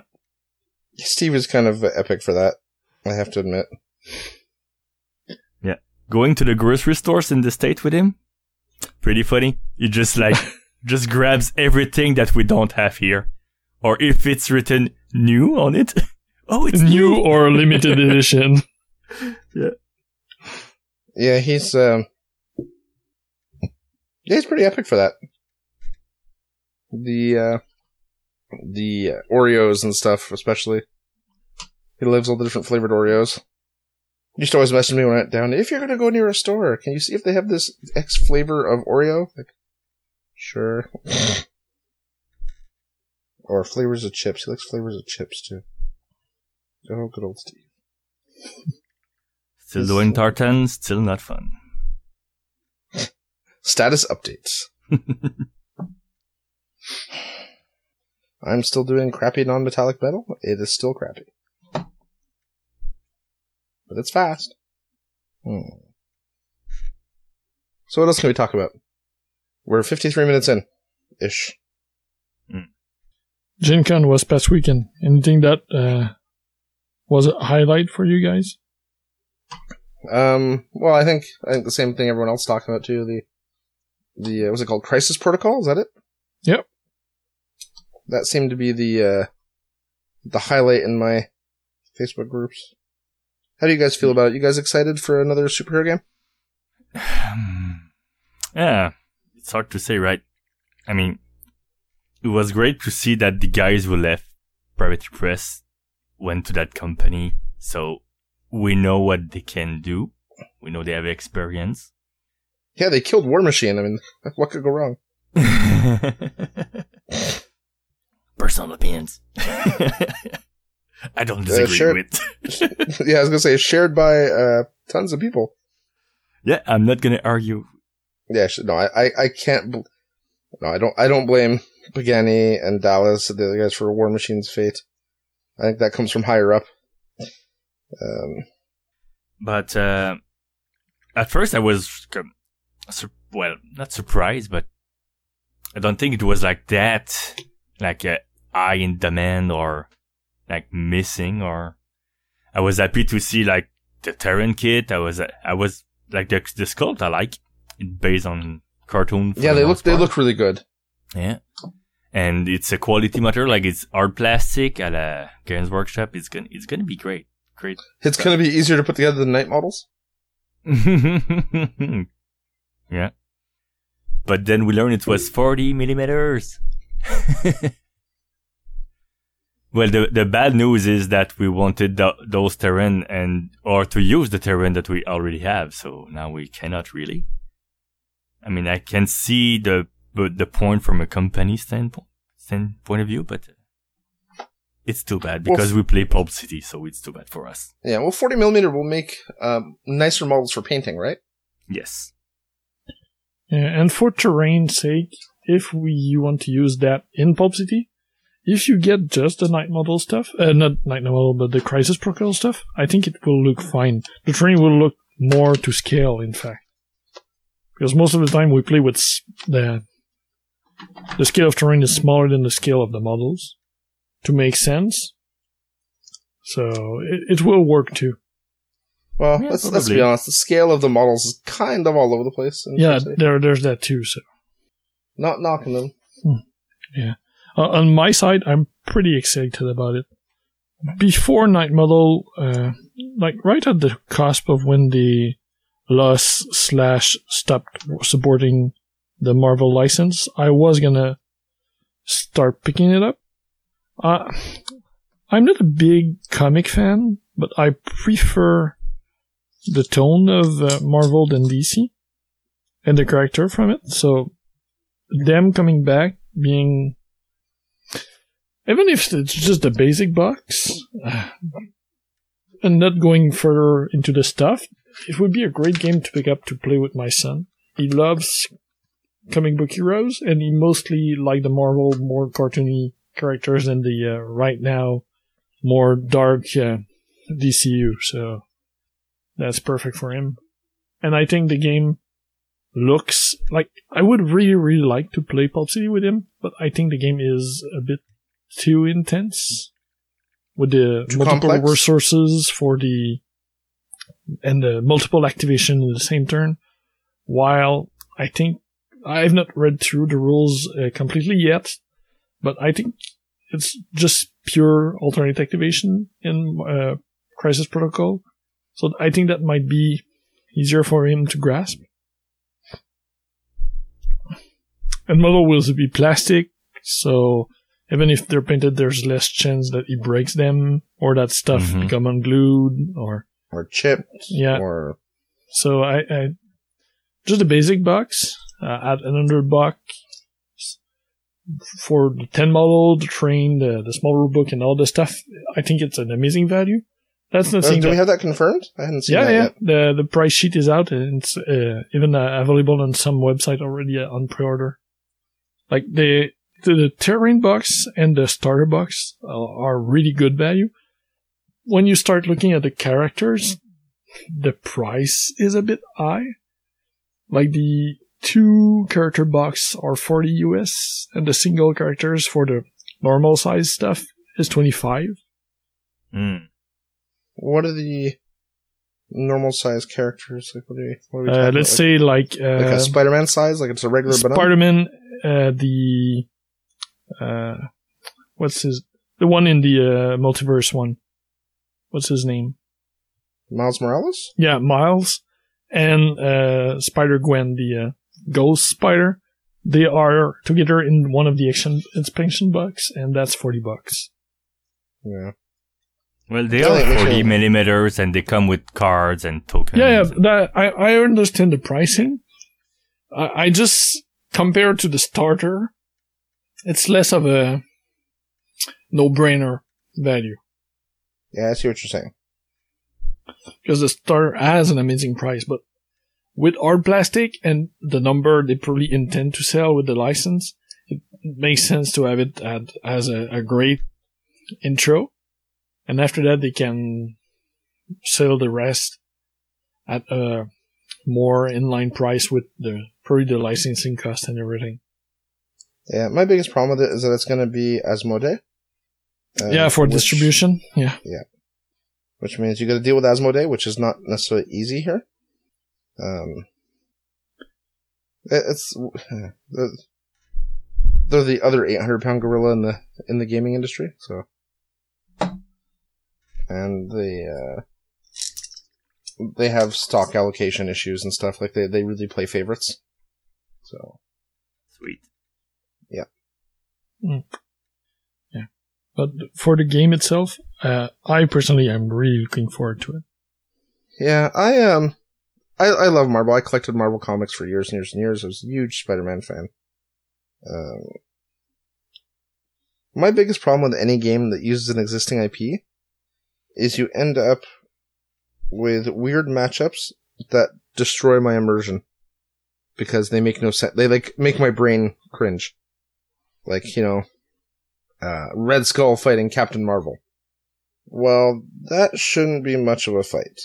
Steve is kind of epic for that. I have to admit. Yeah, going to the grocery stores in the state with him, pretty funny. He just like just grabs everything that we don't have here, or if it's written new on it, oh, it's New new. or limited edition. Yeah, he's um, yeah, he's pretty epic for that. The uh, the uh, Oreos and stuff, especially. He loves all the different flavored Oreos. He used to always message me when I went down. If you're gonna go near a store, can you see if they have this X flavor of Oreo? Like, sure. or flavors of chips. He likes flavors of chips too. Oh, good old Steve. Still doing tartan, still not fun. Status updates. I'm still doing crappy non-metallic metal. It is still crappy. But it's fast. Hmm. So what else can we talk about? We're 53 minutes in. Ish. Gen Con was past weekend. Anything that uh, was a highlight for you guys? Um, well, I think, I think the same thing everyone else talking about too. The, the, uh, what's it called? Crisis Protocol? Is that it? Yep. That seemed to be the, uh, the highlight in my Facebook groups. How do you guys feel about it? You guys excited for another superhero game? yeah, it's hard to say, right? I mean, it was great to see that the guys who left Privateer Press went to that company. So we know what they can do. We know they have experience. Yeah, they killed War Machine. I mean, what could go wrong? Personal opinions. I don't disagree sure. with. yeah, I was gonna say shared by uh, tons of people. yeah, I'm not gonna argue. Yeah, no, I, I, I can't. Bl- no, I don't. I don't blame Pagani and Dallas, the other guys, for War Machine's fate. I think that comes from higher up. Um, But uh, at first, I was sur- well, not surprised, but I don't think it was like that, like uh, high in demand or like missing. Or I was happy to see like the Terran kit. I was, uh, I was like the the sculpt. I like it based on cartoon. yeah, the they look. most They look really good. Yeah. And it's a quality material, like it's hard plastic at a Games Workshop. It's gonna, it's gonna be great. Great. It's gonna be easier to put together than Knight Models. yeah. But then we learned it was 40 millimeters. well, the, the bad news is that we wanted tho- those terrain and, or to use the terrain that we already have. So now we cannot really. I mean, I can see the, but the point from a company standpoint, standpoint of view, but it's too bad Well, because we play Pulp City, so it's too bad for us. Yeah, well, 40 millimeter will make um, nicer models for painting, right? Yes. Yeah, and for terrain's sake, if we you want to use that in Pulp City, if you get just the Knight Model stuff, uh, not Knight Model, but the crisis protocol stuff, I think it will look fine. The terrain will look more to scale, in fact, because most of the time we play with the the scale of terrain is smaller than the scale of the models to make sense. So it, it will work too. Well, Yeah, let's, let's be honest. The scale of the models is kind of all over the place. Yeah, there there's that too. So. Not knocking them. Uh, on my side, I'm pretty excited about it. Before Knight Model, uh, like right at the cusp of when the lost slash stopped supporting the Marvel license, I was gonna start picking it up. Uh, I'm not a big comic fan, but I prefer the tone of uh, Marvel than DC and the character from it. So them coming back being even if it's just a basic box uh, and not going further into the stuff it would be a great game to pick up to play with my son he loves comic book heroes and he mostly like the marvel more cartoony characters than the uh, right now more dark uh, dcu so that's perfect for him and i think the game looks like I would really, really like to play Pulp City with him, but I think the game is a bit too intense with the Too multiple complex? resources for the and the multiple activation in the same turn. While I think I've not read through the rules uh, completely yet, but I think it's just pure alternate activation in uh, Crisis Protocol. So I think that might be easier for him to grasp. And model will be plastic, so even if they're painted, there's less chance that he breaks them or that stuff Mhm. become unglued or Or chipped. yeah. Or So I, I just a basic box uh, at an hundred bucks for the ten model, the train, the the small rule book, and all the stuff. I think it's an amazing value. That's the Uh, saying do we have that confirmed? I hadn't seen Yeah, that yeah. yet. The the price sheet is out and it's uh, even uh, available on some website already uh, on pre-order. Like the the, the terrain box and the starter box are, are really good value. When you start looking at the characters, the price is a bit high. Like the two character box are 40 US and the single characters for the normal size stuff is 25. Mm. What are the normal size characters? Like, what are we, what are we Uh, let's about? say like, uh, like, like a Spider-Man size, like it's a regular banana. Spider-Man, uh, the, uh, what's his, the one in the, uh, multiverse one. What's his name? Miles Morales. Yeah, Miles and, uh, Spider-Gwen, the, uh, Ghost Spider. They are together in one of the action expansion box, and that's 40 bucks. Yeah. Well, they are it 40 millimeters and they come with cards and tokens. Yeah, yeah, that, I, I understand the pricing. I, I just, compared to the starter, it's less of a no-brainer value. Yeah, I see what you're saying. Because the starter has an amazing price, but with hard plastic and the number they probably intend to sell with the license, it makes sense to have it at, as a, a great intro. And after that, they can sell the rest at a more inline price with the probably the licensing cost and everything. Yeah, my biggest problem with it is that it's going to be Asmodee. uh, yeah, for which- distribution. Yeah. Yeah. Which means you got to deal with Asmodee, which is not necessarily easy here. Um, it's they're- they're the other 800 pound gorilla in the in the gaming industry. So, and they uh, they have stock allocation issues and stuff. Like they they really play favorites. So Sweet. Yeah. Yeah. But for the game itself, uh, I personally am really looking forward to it. yeah, I um. I, I love Marvel. I collected Marvel comics for years and years and years. I was a huge Spider-Man fan. Um, my biggest problem with any game that uses an existing IP is you end up with weird matchups that destroy my immersion because they make no sense. They like make my brain cringe. Like you know, uh, Red Skull fighting Captain Marvel. Well, that shouldn't be much of a fight.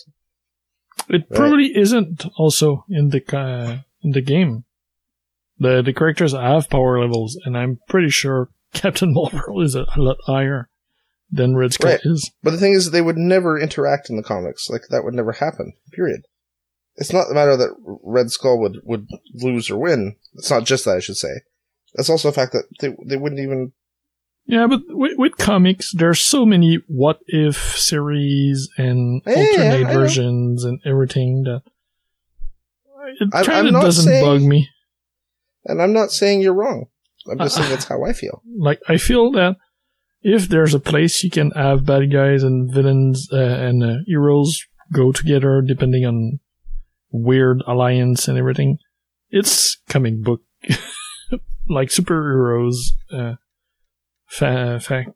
It probably isn't also in the uh, in the game. The the characters have power levels, and I'm pretty sure Captain Marvel is a, a lot higher than Red Skull Right. is. But the thing is, they would never interact in the comics. Like that would never happen. Period. It's not the matter that Red Skull would would lose or win. It's not just that, I should say. It's also the fact that they they wouldn't even. Yeah, but with, with comics, there's so many what if series and Yeah, yeah, alternate know. versions and everything that it kind I'm of doesn't saying- bug me. And I'm not saying you're wrong. I'm just Uh, saying that's how I feel. like I feel that if there's a place you can have bad guys and villains uh, and uh, heroes go together depending on weird alliance and everything, it's comic book like superheroes, uh, fa- fa-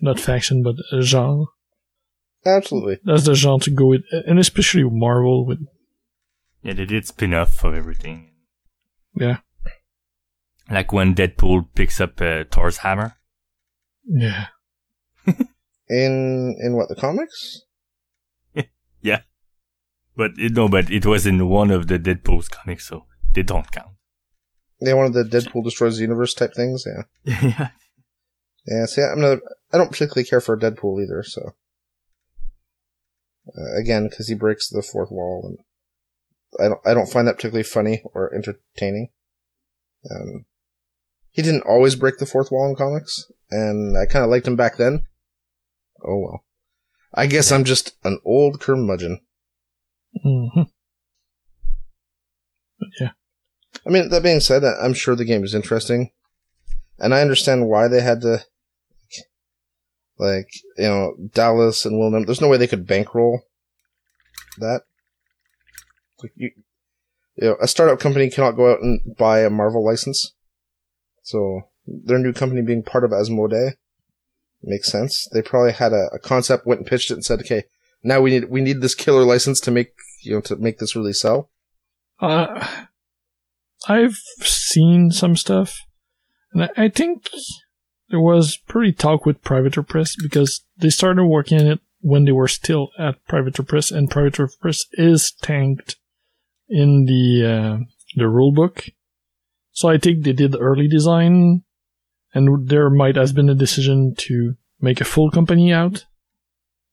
not faction but uh, genre. Absolutely. That's the genre to go with, and especially Marvel with Yeah, they did spin off of everything. yeah Like when Deadpool picks up uh, Thor's hammer. yeah. In in what the comics? Yeah, but it, no, but it was in one of the Deadpool's comics, so they don't count. Yeah, one of the Deadpool destroys the universe type things. Yeah. yeah. Yeah, see, I'm not, I don't particularly care for Deadpool either, so. Uh, again, because he breaks the fourth wall, and I don't, I don't find that particularly funny or entertaining. Um, he didn't always break the fourth wall in comics, and I kind of liked him back then. Oh well. I guess I'm just an old curmudgeon. hmm I mean, that being said, I'm sure the game is interesting, and I understand why they had to, like, you know, Dallas and William. There's no way they could bankroll that. Like, you, you know, a startup company cannot go out and buy a Marvel license, so their new company being part of Asmodee makes sense. They probably had a, a concept, went and pitched it, and said, "Okay, now we need we need this killer license to make you know to make this really sell." Uh, I've seen some stuff, and I- I think there was pretty talk with Privateer Press because they started working on it when they were still at Privateer Press, and Privateer Press is tanked in the uh, the rulebook. So I think they did early design, and there might have been a decision to make a full company out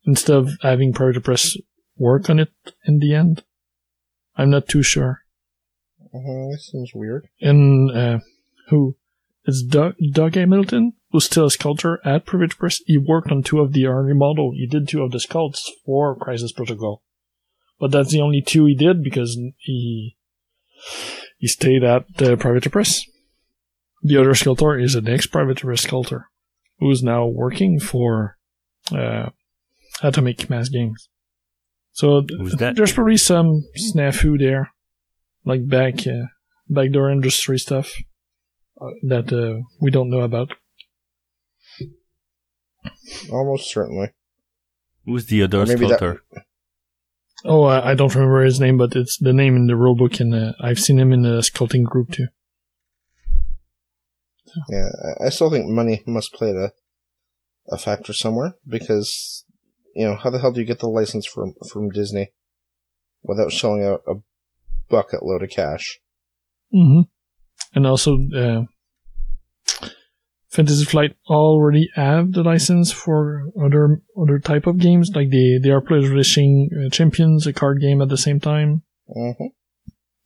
instead of having Privateer Press work on it in the end. I'm not too sure Uh, that seems weird. and uh, who it's Doug, Doug Hamilton, who's still a sculptor at Privateer Press. He worked on two of the early model. He did two of the sculpts for Crisis Protocol, but that's the only two he did because he he stayed at the Privateer Press. The other sculptor is an ex Privateer Press sculptor who's now working for uh, Atomic Mass Games. So th- that? there's probably some snafu there, like back uh, backdoor industry stuff uh, that uh, we don't know about. Almost certainly. Who's the other Maybe that- sculptor? Oh, I, I don't remember his name, but it's the name in the rulebook, and uh, I've seen him in the sculpting group too. Yeah, I- I still think money must play a a factor somewhere because you know how the hell do you get the license from from Disney without shelling out a bucket load of cash? hmm And also, uh, Fantasy Flight already have the license for other other type of games, like they they are publishing uh, Champions, a card game at the same time. hmm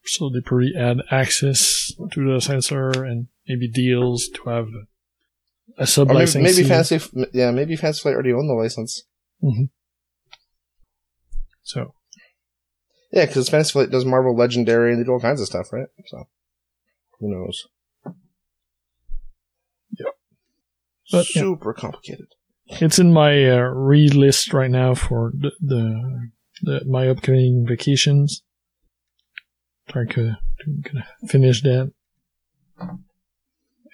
So they probably add access to the sensor and maybe deals to have a sub Or maybe, maybe Fancy, yeah, maybe Fancy Flight already owned the license. So Yeah, because Fantasy Flight does Marvel Legendary and they do all kinds of stuff, right? So who knows? But, yeah. Super complicated. it's in my uh, read list right now for the, the, the my upcoming vacations. Trying to, to finish that,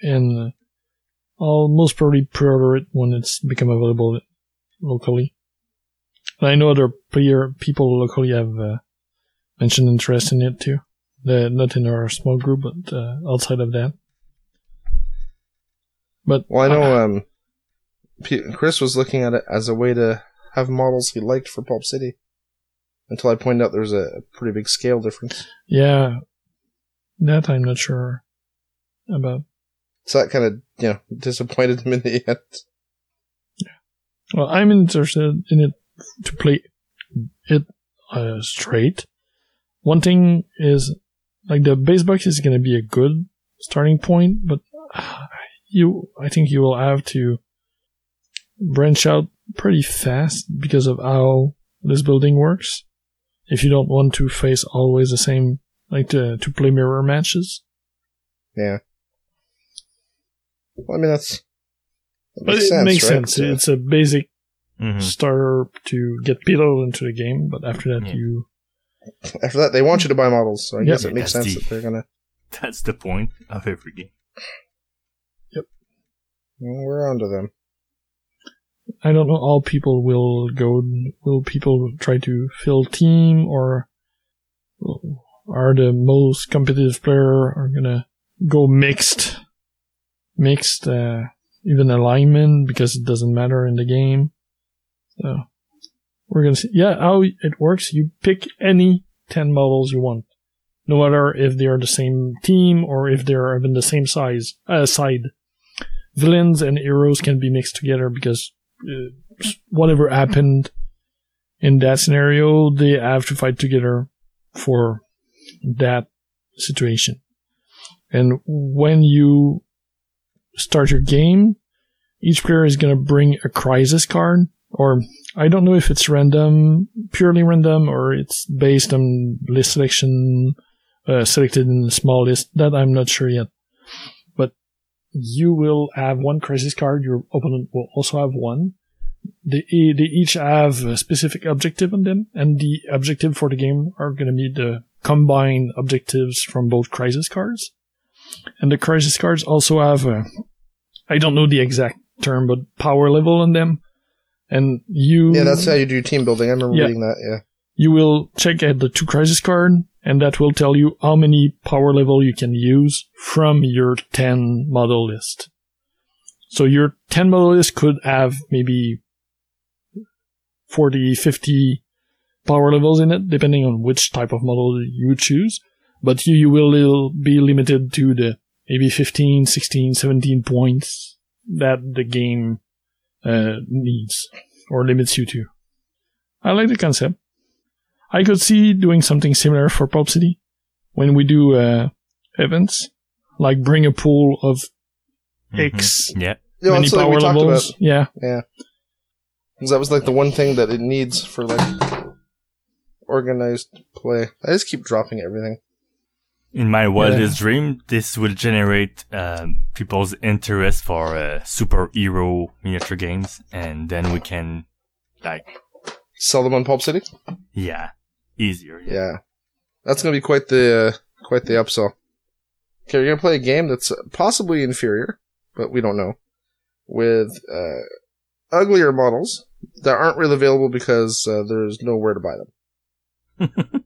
and uh, I'll most probably pre-order it when it's become available locally. And I know other player people locally have uh, mentioned interest in it too. The, not in our small group, but uh, outside of that. But Well, I know um, P- Chris was looking at it as a way to have models he liked for Pulp City. Until I pointed out there was a pretty big scale difference. Yeah, that I'm not sure about. So that kind of, you know, disappointed him in the end. Well, I'm interested in it to play it uh, straight. One thing is, like the base box is going to be a good starting point, but uh, you, I think you will have to branch out pretty fast because of how this building works. If you don't want to face always the same, like to to play mirror matches. Yeah. Well, I mean, that's. That But makes it sense, makes right? sense. Yeah. It's a basic hmm starter to get people into the game, but after that Yeah. you After that, they want you to buy models, so I Yeah. guess it makes That's sense the- that they're gonna. That's the point of every game. We're onto them. I don't know all people will go will people try to fill team or are the most competitive player are gonna go mixed mixed uh, even alignment because it doesn't matter in the game. So we're gonna see yeah, how it works, you pick any ten models you want. No matter if they are the same team or if they're even the same size uh, side. Villains and heroes can be mixed together because uh, whatever happened in that scenario, they have to fight together for that situation. And when you start your game, each player is going to bring a crisis card, or I don't know if it's random, purely random, or it's based on list selection, uh, selected in a small list. That I'm not sure yet. You will have one crisis card, your opponent will also have one. They, they each have a specific objective on them, and the objective for the game are going to be the combined objectives from both crisis cards. And the crisis cards also have a, I don't know the exact term, but power level on them. And you, Yeah, that's how you do team building. I remember Yeah. reading that. Yeah. you will check at the two crisis card, and that will tell you how many power level you can use from your 10 model list. So your 10 model list could have maybe 40, 50 power levels in it, depending on which type of model you choose. But you, you will be limited to the maybe 15, 16, 17 points that the game uh, needs or limits you to. I like the concept. I could see doing something similar for Pulp City when we do uh, events, like bring a pool of Mhm. X Yeah. Yeah, many that's something power we talked levels. about. Yeah, Yeah. 'Cause that was like the one thing that it needs for like organized play. I just keep dropping everything. In my wildest dream, this will generate um, people's interest for uh, superhero miniature games, and then we can like Sell them on Pulp City. Yeah, easier. Yeah. Yeah, that's gonna be quite the uh, quite the upsell. Okay, we're gonna play a game that's possibly inferior, but we don't know, with uh, uglier models that aren't really available because uh, there's nowhere to buy them.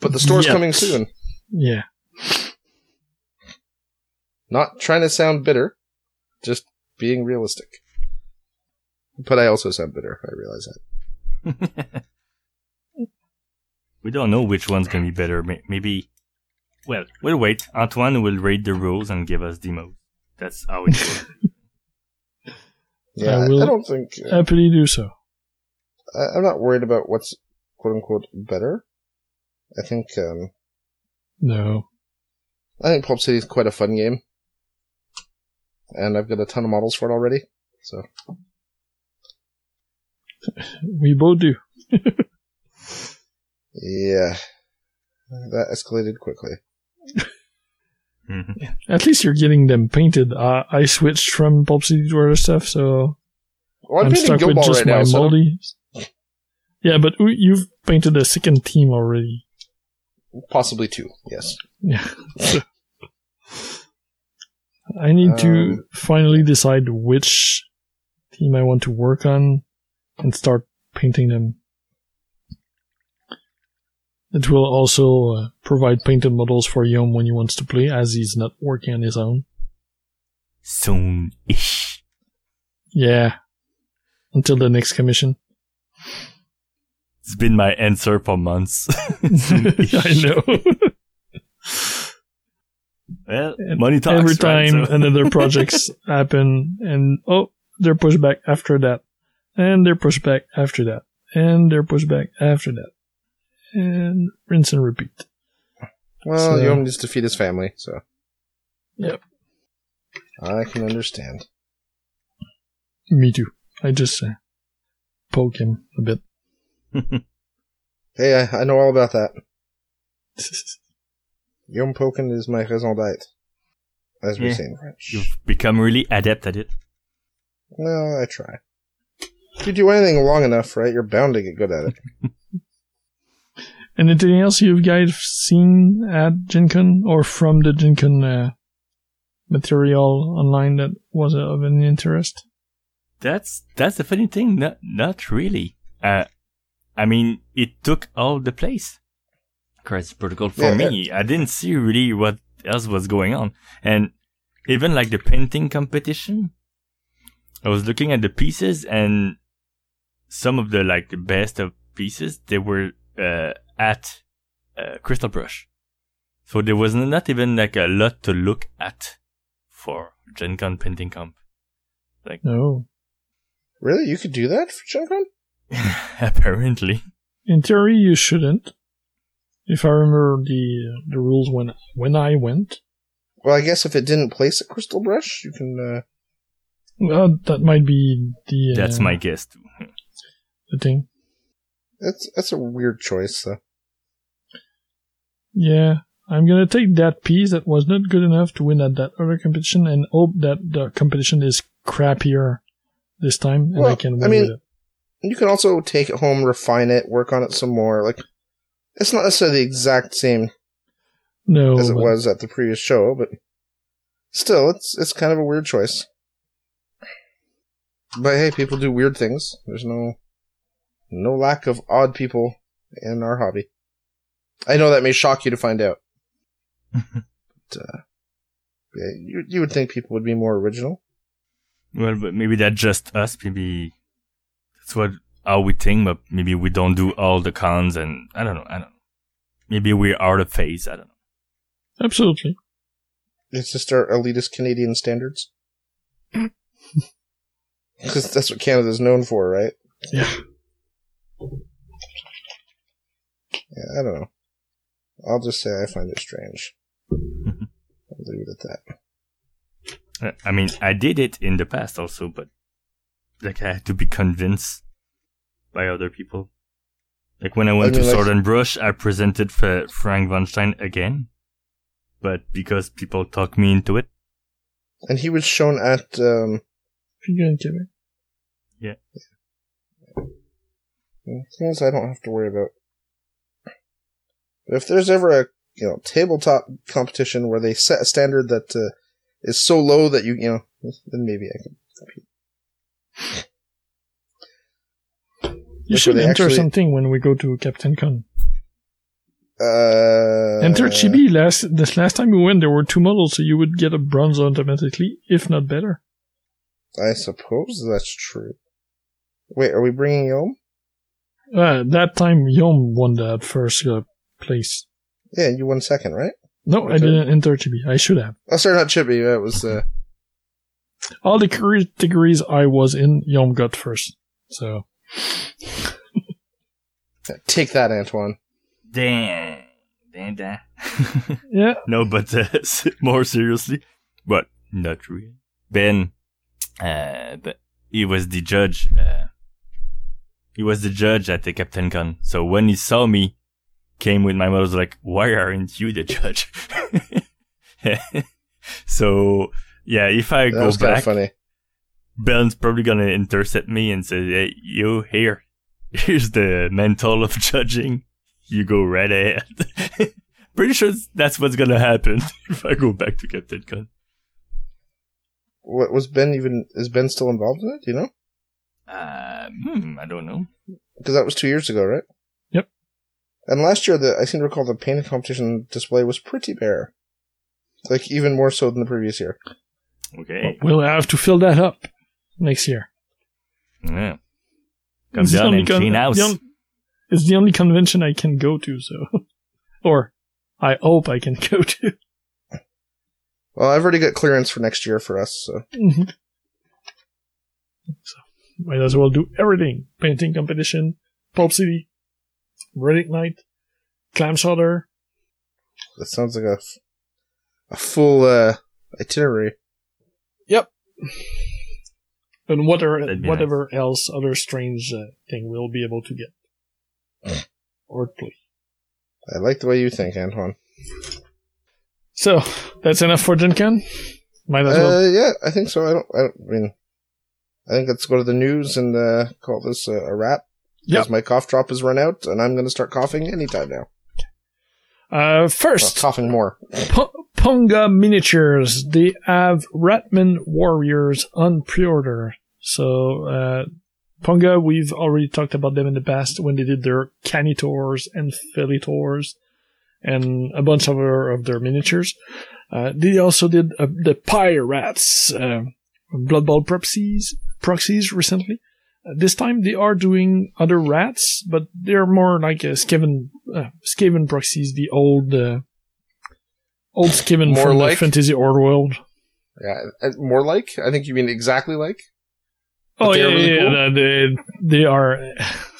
But the store's Yet. coming soon. Yeah. Not trying to sound bitter, just being realistic. But I also sound bitter. I realize that. we don't know which one's gonna be better. Maybe. Well, we'll wait. Antoine will read the rules and give us demos. That's how it goes. Yeah, I I, will- I don't think uh, Happily do so. I, I'm not worried about what's quote unquote better. I think um, No. I think Pulp City is quite a fun game, and I've got a ton of models for it already. So We both do. yeah, that escalated quickly. Mhm. At least you're getting them painted. Uh, I switched from Pulp City to other stuff, so Well, I'm, I'm painting stuck Guild with just right my now. So moldy. Yeah, but you've painted a second team already. possibly two. Yes. Yeah. I need to Um, finally decide which team I want to work on and start painting them. It will also uh, provide painted models for Yom when he wants to play, as he's not working on his own. Soon-ish. Yeah. Until the next commission. It's been my answer for months. I know. Well, And money talks. Every right? time So- another projects happen, and oh, they're pushed back after that, and they're pushed back after that, and they're pushed back after that, and rinse and repeat. Well, So- Yom needs to feed his family, so. Yep. I can understand. Me too. I just uh, poke him a bit. Hey, I, I know all about that. Yom poking is my raison d'etre, as we say in French. You've become really adept at it. No, I try. If you do anything long enough, right, you're bound to get good at it. Anything else you guys seen at Gen Con or from the Gen Con uh, material online that was of any interest? That's that's the funny thing. Not not really. Uh, I mean, it took all the place. Crisis Protocol for Yeah, me. I didn't see really what else was going on, and even like the painting competition. I was looking at the pieces, and some of the like the best of pieces they were uh, at uh, Crystal Brush. So there was not even like a lot to look at for Gen Con painting comp. Like No. Really? You could do that for Gen Apparently. In theory, you shouldn't. If I remember the the rules when when I went, Well, I guess if it didn't place at Crystal Brush, you can, uh, well, that might be the uh, That's my guess too. The thing. that's, that's a weird choice, though. Yeah, I'm gonna take that piece that was not good enough to win at that other competition and hope that the competition is crappier this time and I Well, can I win mean- with it. You can also take it home, refine it, work on it some more. Like, it's not necessarily the exact same No, as it was at the previous show, but still, it's it's kind of a weird choice. But hey, people do weird things. There's no no lack of odd people in our hobby. I know that may shock you to find out. but, uh, yeah, you you would think people would be more original. Well, but maybe that's just us. Maybe that's what how we think, but maybe we don't do all the cons, and I don't know. I don't know. Maybe we're out of phase. I don't know. absolutely. It's just our elitist Canadian standards. Because that's what Canada's known for, right? Yeah. Yeah, I don't know. I'll just say I find it strange. I'll leave it at that. I mean, I did it in the past also, but like I had to be convinced by other people. Like when I went I mean, to like- Sword and Brush, I presented for Frank von Stein again, but because people talked me into it. And he was shown at, um, Figure and Quebec. yeah, Things I don't have to worry about. But if there's ever a you know tabletop competition where they set a standard that uh, is so low that you you know then maybe I can compete. You Like, should enter actually- something when we go to Captain Con. Uh, Enter Chibi. Last this last time we went, there were two models, so you would get a bronze automatically, if not better. I suppose that's true. Wait, are we bringing Yom? Uh, that time, Yom won that first uh, place. Yeah, you won second, right? No, I didn't enter Chibi. I should have. Oh, sorry, not Chibi. That was uh, All the degrees I was in, Yom got first. So take that, Antoine. Damn. Damn, damn. yeah, no, but uh, more seriously, but not really. Ben, uh, but he was the judge. He was the judge at the Captain Con. So when he saw me, came with my mother's like, why aren't you the judge? so yeah, if I That go back, funny. Ben's probably gonna intercept me and say, "Hey, you here? Here's the mental of judging. You go right ahead." Pretty sure that's what's gonna happen if I go back to Captain Con. What was Ben even? Is Ben still involved in it? Do you know? Uh, hmm, I don't know. Because that was two years ago, right? Yep. And last year, the I seem to recall the painting competition display was pretty bare. Like even more so than the previous year. Okay. we'll have to fill that up next year. Yeah. Come It's the down only and con- clean house. the on- It's the only convention I can go to, so. or, I hope I can go to. Well, I've already got clearance for next year for us. So Mhm. so, might as well do everything. Painting competition, Pulp City, Reddit Night, Clam Chowder. that sounds like a f- a full uh, itinerary. Yep. And whatever, That'd be whatever else other strange uh, thing we'll be able to get. or play. I like the way you think, Antoine. So, that's enough for Gen Con? Might as well. Uh, yeah, I think so. I don't. I, don't, I mean, I think let's go to the news and uh, call this uh, a wrap. Yep. Because my cough drop has run out, and I'm going to start coughing anytime now. Uh, Well, first, coughing more. P- Punga Miniatures. They have Ratman Warriors on pre-order. So, uh, Punga, we've already talked about them in the past when they did their Canitors and Felitors and a bunch of other of their miniatures. Uh, they also did uh, the Pirates, uh, Blood Bowl proxies, proxies recently. Uh, this time they are doing other rats, but they're more like a Skaven, uh, Skaven proxies, the old, uh, old Skaven More from like? the fantasy art world. Yeah, uh, more like. I think you mean exactly like. But Oh yeah, really yeah, cool? yeah. They they are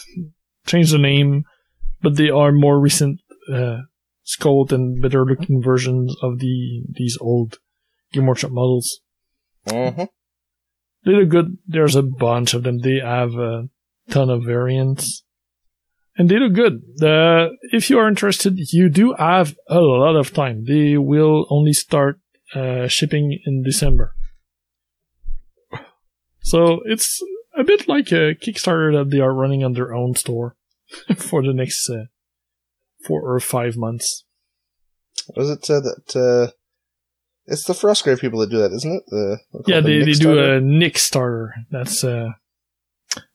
change the name, but they are more recent uh, sculpt and better looking versions of the these old Game Workshop models. Mm-hmm. They look good. There's a bunch of them. They have a ton of variants, and they look good. Uh, if you are interested, you do have a lot of time. They will only start uh, shipping in December. So it's a bit like a Kickstarter that they are running on their own store for the next uh, four or five months. Was it uh, that? It's the Frostgrave people that do that, isn't it? The Yeah, the they, they do a Nickstarter. That's uh,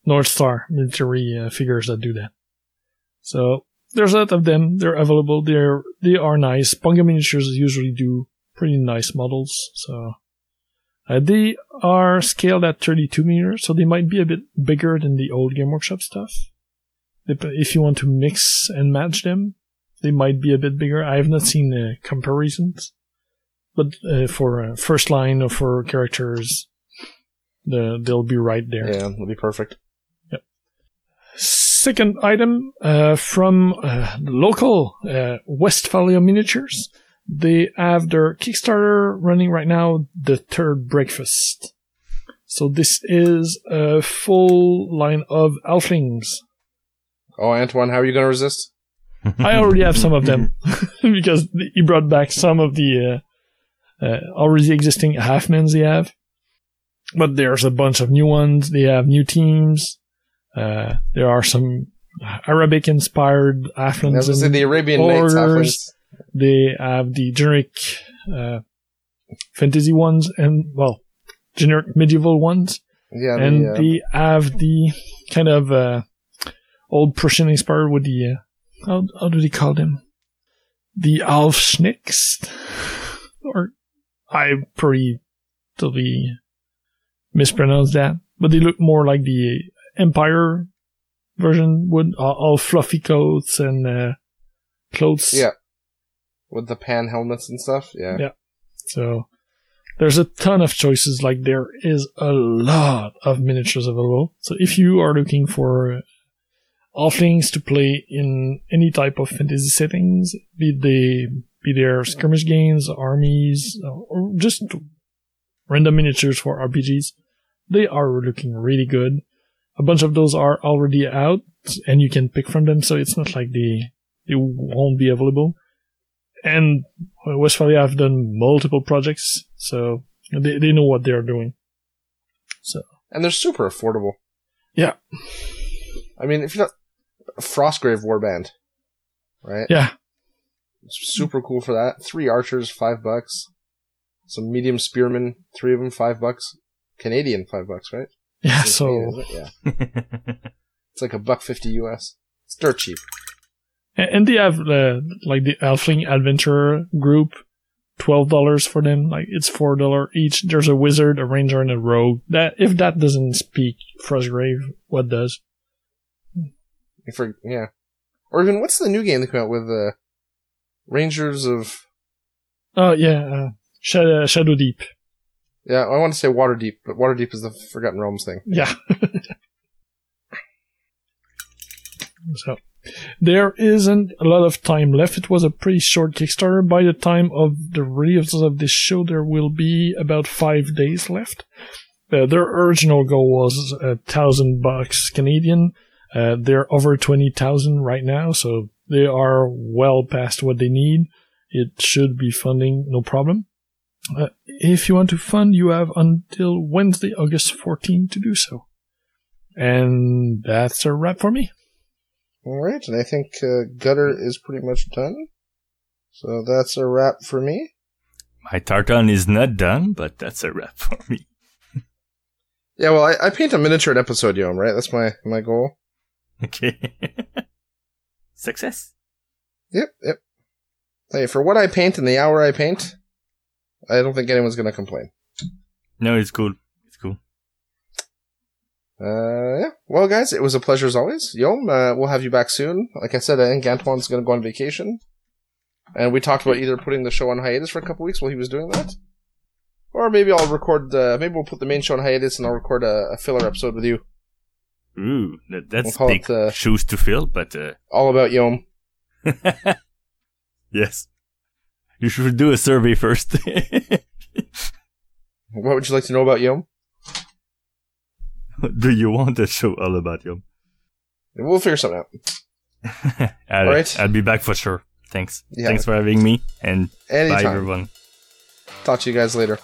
North Star military uh, figures that do that. So there's a lot of them. They're available. They're they are nice. Punga miniatures usually do pretty nice models. So uh, they are scaled at 32 meters, so they might be a bit bigger than the old Game Workshop stuff. If, if you want to mix and match them, they might be a bit bigger. I have not seen uh, comparisons but uh, for uh, first line or for characters, the, they'll be right there. Yeah, that'll be perfect. Yep. Second item uh, from uh, local uh, Westphalia Miniatures. They have their Kickstarter running right now, the third breakfast. So this is a full line of Elflings. Oh, Antoine, how are you going to resist? I already have some of them because he brought back some of the uh, already existing halfmans they have. But there's a bunch of new ones. They have new teams. Uh, there are some Arabic inspired halflings. and the Arabian Nights. Orders. They have the generic uh, fantasy ones and well, generic medieval ones, Yeah, and the, uh, they have the kind of uh, old Prussian inspired with the uh, how how do they call them? The Alfschnicks, or I pretty totally mispronounced that, but they look more like the Empire version would all, all fluffy coats and uh, clothes. yeah, with the pan helmets and stuff. Yeah. Yeah. So there's a ton of choices. Like there is a lot of miniatures available. So if you are looking for all things to play in any type of fantasy settings, be they be there skirmish games, armies, or just random miniatures for RPGs, they are looking really good. A bunch of those are already out, and you can pick from them. So it's not like they they won't be available. And uh, Westphalia have done multiple projects, so they, they know what they're doing. So And they're super affordable. Yeah. I mean, if you're not Frostgrave Warband, right? yeah, It's super cool for that. Three archers, five bucks. Some medium spearmen, three of them, five bucks. Canadian, five bucks, right? yeah. It's So Canadian, it? yeah, it's like a buck fifty US. It's dirt cheap. and and they have uh, like the Elfling Adventure group, twelve dollars for them. Like it's four dollar each. There's a wizard, a ranger, and a rogue. That if that doesn't speak Frostgrave, what does? For yeah, or even what's the new game that came out with uh, Rangers of? Oh yeah, uh, Shadow, Shadow Deep. Yeah, I want to say Waterdeep, but Waterdeep is the Forgotten Realms thing. Yeah. so there isn't a lot of time left. It was a pretty short Kickstarter. By the time of the release of this show, there will be about five days left. Uh, their original goal was a thousand bucks Canadian. Uh, they're over twenty thousand right now, so they are well past what they need. It should be funding, no problem. Uh, if you want to fund, you have until Wednesday, August 14 to do so. And that's a wrap for me. All right, and I think uh, Gutter is pretty much done. So that's a wrap for me. My tartan is not done, but that's a wrap for me. Yeah, well, I, I paint a miniature at episode, Yom, right? That's my my goal. Okay. Success. Yep, yep. Hey, for what I paint and the hour I paint, I don't think anyone's going to complain. No, it's cool. It's cool. Uh, yeah. Well, guys, it was a pleasure as always. Yom, uh, we'll have you back soon. Like I said, I think Antoine's going to go on vacation. And we talked about either putting the show on hiatus for a couple weeks while he was doing that. Or maybe I'll record, uh, maybe we'll put the main show on hiatus and I'll record a, a filler episode with you. Ooh, that, that's We'll call big it, uh, shoes to fill, but uh, All about Yom. yes. You should do a survey first. What would you like to know about Yom? do you want a show all about Yom? We'll figure something out. I'll, All right. I'll be back for sure. Thanks. Yeah. Thanks for having me, and bye everyone. Talk to you guys later.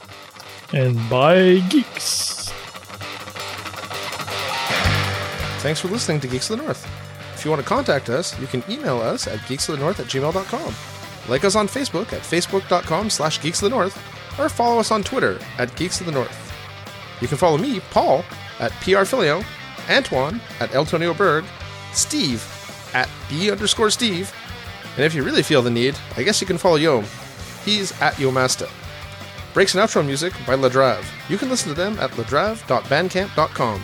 And bye, geeks. Thanks for listening to Geeks of the North. If you want to contact us, you can email us at geeksofthenorth at gmail.com. Like us on Facebook at facebook.com slash geeks of the north, or follow us on Twitter at geeks of the north. You can follow me, Paul, at prfilio, Antoine at Eltonio Berg, Steve at B underscore Steve, and if you really feel the need, I guess you can follow Yom. He's at Yomasta. Breaks and outro music by Ladrave. You can listen to them at ladrave.bandcamp.com.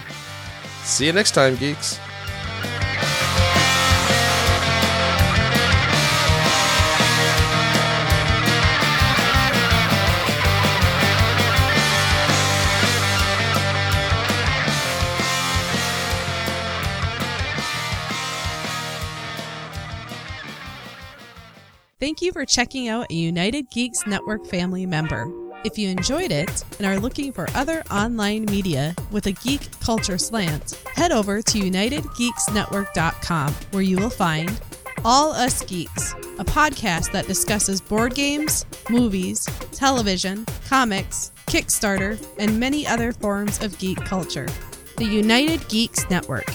See you next time, geeks. Thank you for checking out a United Geeks Network family member. If you enjoyed it and are looking for other online media with a geek culture slant, head over to UnitedGeeksNetwork.com where you will find All Us Geeks, a podcast that discusses board games, movies, television, comics, Kickstarter, and many other forms of geek culture. The United Geeks Network.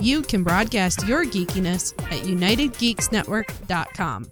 you can broadcast your geekiness at unitedgeeksnetwork.com.